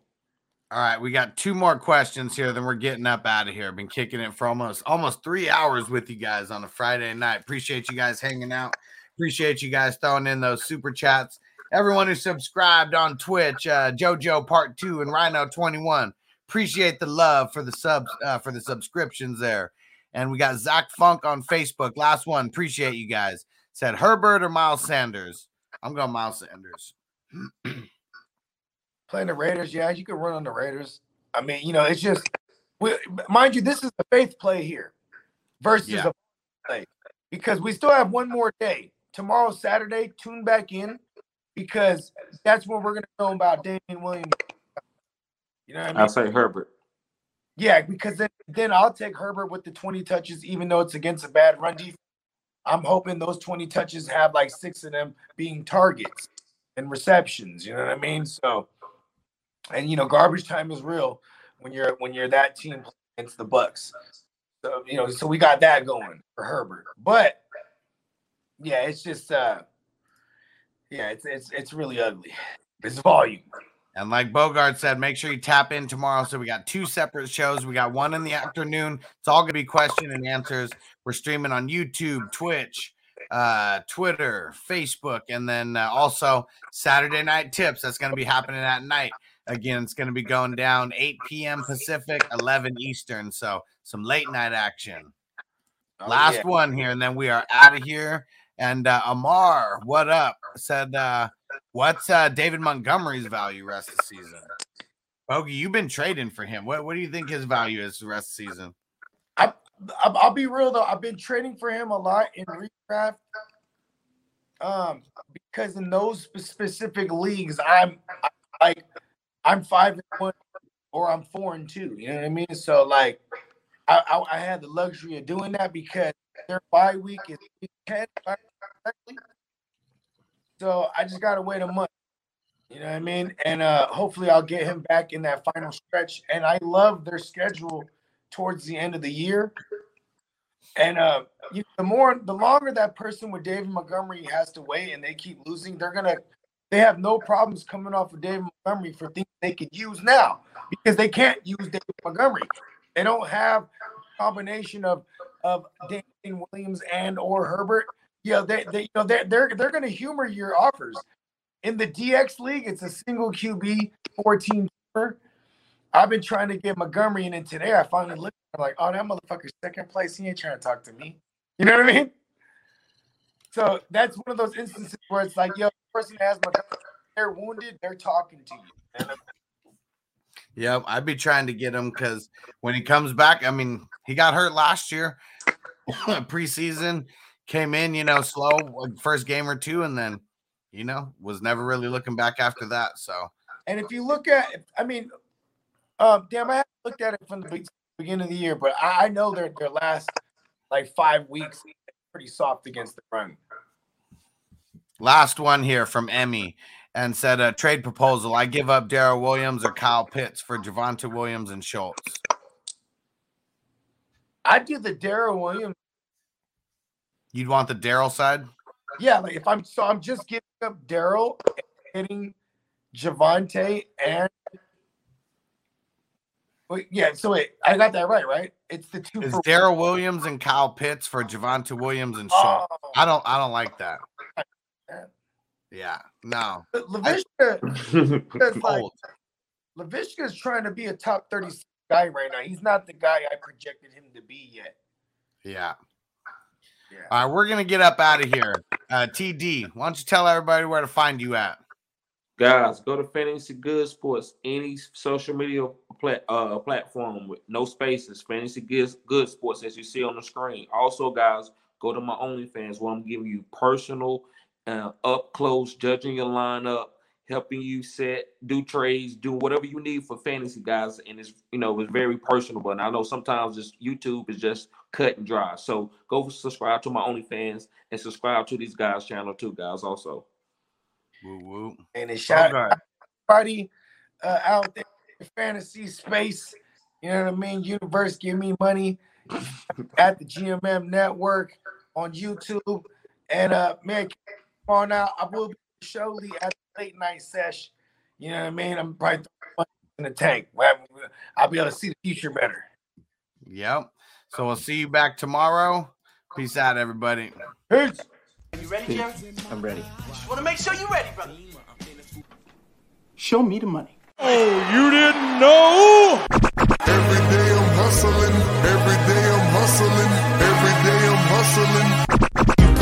All right, we got two more questions here, then we're getting up out of here. Been kicking it for almost almost three hours with you guys on a Friday night. Appreciate you guys hanging out. Appreciate you guys throwing in those super chats. Everyone who subscribed on Twitch, uh, JoJo Part Two and Rhino Twenty One. Appreciate the love for the subs uh, for the subscriptions there. And we got Zach Funk on Facebook. Last one. Appreciate you guys. Said Herbert or Miles Sanders. I'm going Miles Sanders. playing the Raiders, yeah, you can run on the Raiders. I mean, you know, it's just we, mind you, this is a faith play here versus Yeah. a play because we still have one more day. Tomorrow, Saturday, tune back in because that's when we're gonna know about Damien Williams. You know what I mean? I'll say Herbert. Yeah, because then, then I'll take Herbert with the 20 touches, even though it's against a bad run defense. I'm hoping those 20 touches have like six of them being targets and receptions. You know what I mean? So, and you know, garbage time is real when you're when you're that team against the Bucks. So you know, so we got that going for Herbert. But yeah, it's just uh yeah, it's it's it's really ugly. It's volume. And like Bogart said, make sure you tap in tomorrow. So we got two separate shows. We got one in the afternoon. It's all gonna be question and answers. We're streaming on YouTube, Twitch, uh, Twitter, Facebook, and then uh, also Saturday night tips. That's gonna be happening at night. Again, it's gonna be going down 8 p.m. Pacific, 11 Eastern. So some late night action. Oh, Last yeah. one here, and then we are out of here. And uh, Amar, what up? Said, uh, what's uh, David Montgomery's value rest of the season? Bogey, you've been trading for him. What what do you think his value is the rest of the season? I'll, I'll be real though. I've been trading for him a lot in redraft. Um, because in those specific leagues, I'm I, like I'm five and one or I'm four and two. You know what I mean? So like, I I, I had the luxury of doing that because their bye week is week 10, if I remember correctly. So I just gotta wait a month. You know what I mean? And uh hopefully I'll get him back in that final stretch. And I love their schedule towards the end of the year. And uh, you, the more, the longer that person with David Montgomery has to wait, and they keep losing, they're gonna, they have no problems coming off of David Montgomery for things they could use now because they can't use David Montgomery. They don't have a combination of of Damien Williams and or Herbert. Yeah, they, they you know they they're they're gonna humor your offers. In the DX league, it's a single QB, 14 keeper. I've been trying to get Montgomery, and then today I finally looked. I'm like, oh, that motherfucker's second place. He ain't trying to talk to me. You know what I mean? So that's one of those instances where it's like, yo, the person has my they're wounded, they're talking to you. And Yep, I'd be trying to get him because when he comes back, I mean, he got hurt last year, preseason, came in, you know, slow, first game or two, and then, you know, was never really looking back after that. So, And if you look at, I mean, um, damn, I haven't looked at it from the beginning of the year, but I, I know their their last like five weeks pretty soft against the run. Last one here from Emmy and said a trade proposal. I give up Darrel Williams or Kyle Pitts for Javonte Williams and Schultz. I'd do the Darrel Williams. You'd want the Darrel side? Yeah, like if I'm so I'm just giving up Darrel, hitting Javonte, and wait, yeah. So wait, I got that right, right? It's the two. Is Darrel Williams and Kyle Pitts for Javonte Williams and Schultz? Oh, I don't I don't like that. Yeah, no. Laviska, is like Laviska is trying to be a top thirty guy right now. He's not the guy I projected him to be yet. Yeah. Yeah. All right, we're gonna get up out of here. Uh TD, why don't you tell everybody where to find you at? Guys, go to Fantasy Good Sports, any social media plat, uh, platform with no spaces. Fantasy Good, Good Sports, as you see on the screen. Also, guys, go to my OnlyFans where I'm giving you personal, uh, up close, judging your lineup, helping you set, do trades, do whatever you need for fantasy, guys. And it's you know it's very personable. And I know sometimes this YouTube is just cut and dry. So go subscribe to my OnlyFans and subscribe to these guys' channel too, guys. Also. Woo woo. And it's shout Bogart. everybody uh, out there in fantasy space. You know what I mean? Universe, give me money at the GMM Network on YouTube. And uh, man, come on out. I will be surely at the late night sesh. You know what I mean? I'm probably throwing money in the tank. I'll be able to see the future better. Yep. So we'll see you back tomorrow. Peace out, everybody. Peace. You ready, Jerry? I'm ready. Just want to make sure you're ready, brother. Show me the money. Oh, you didn't know? Every day I'm hustling, every day I'm hustling, every day I'm hustling.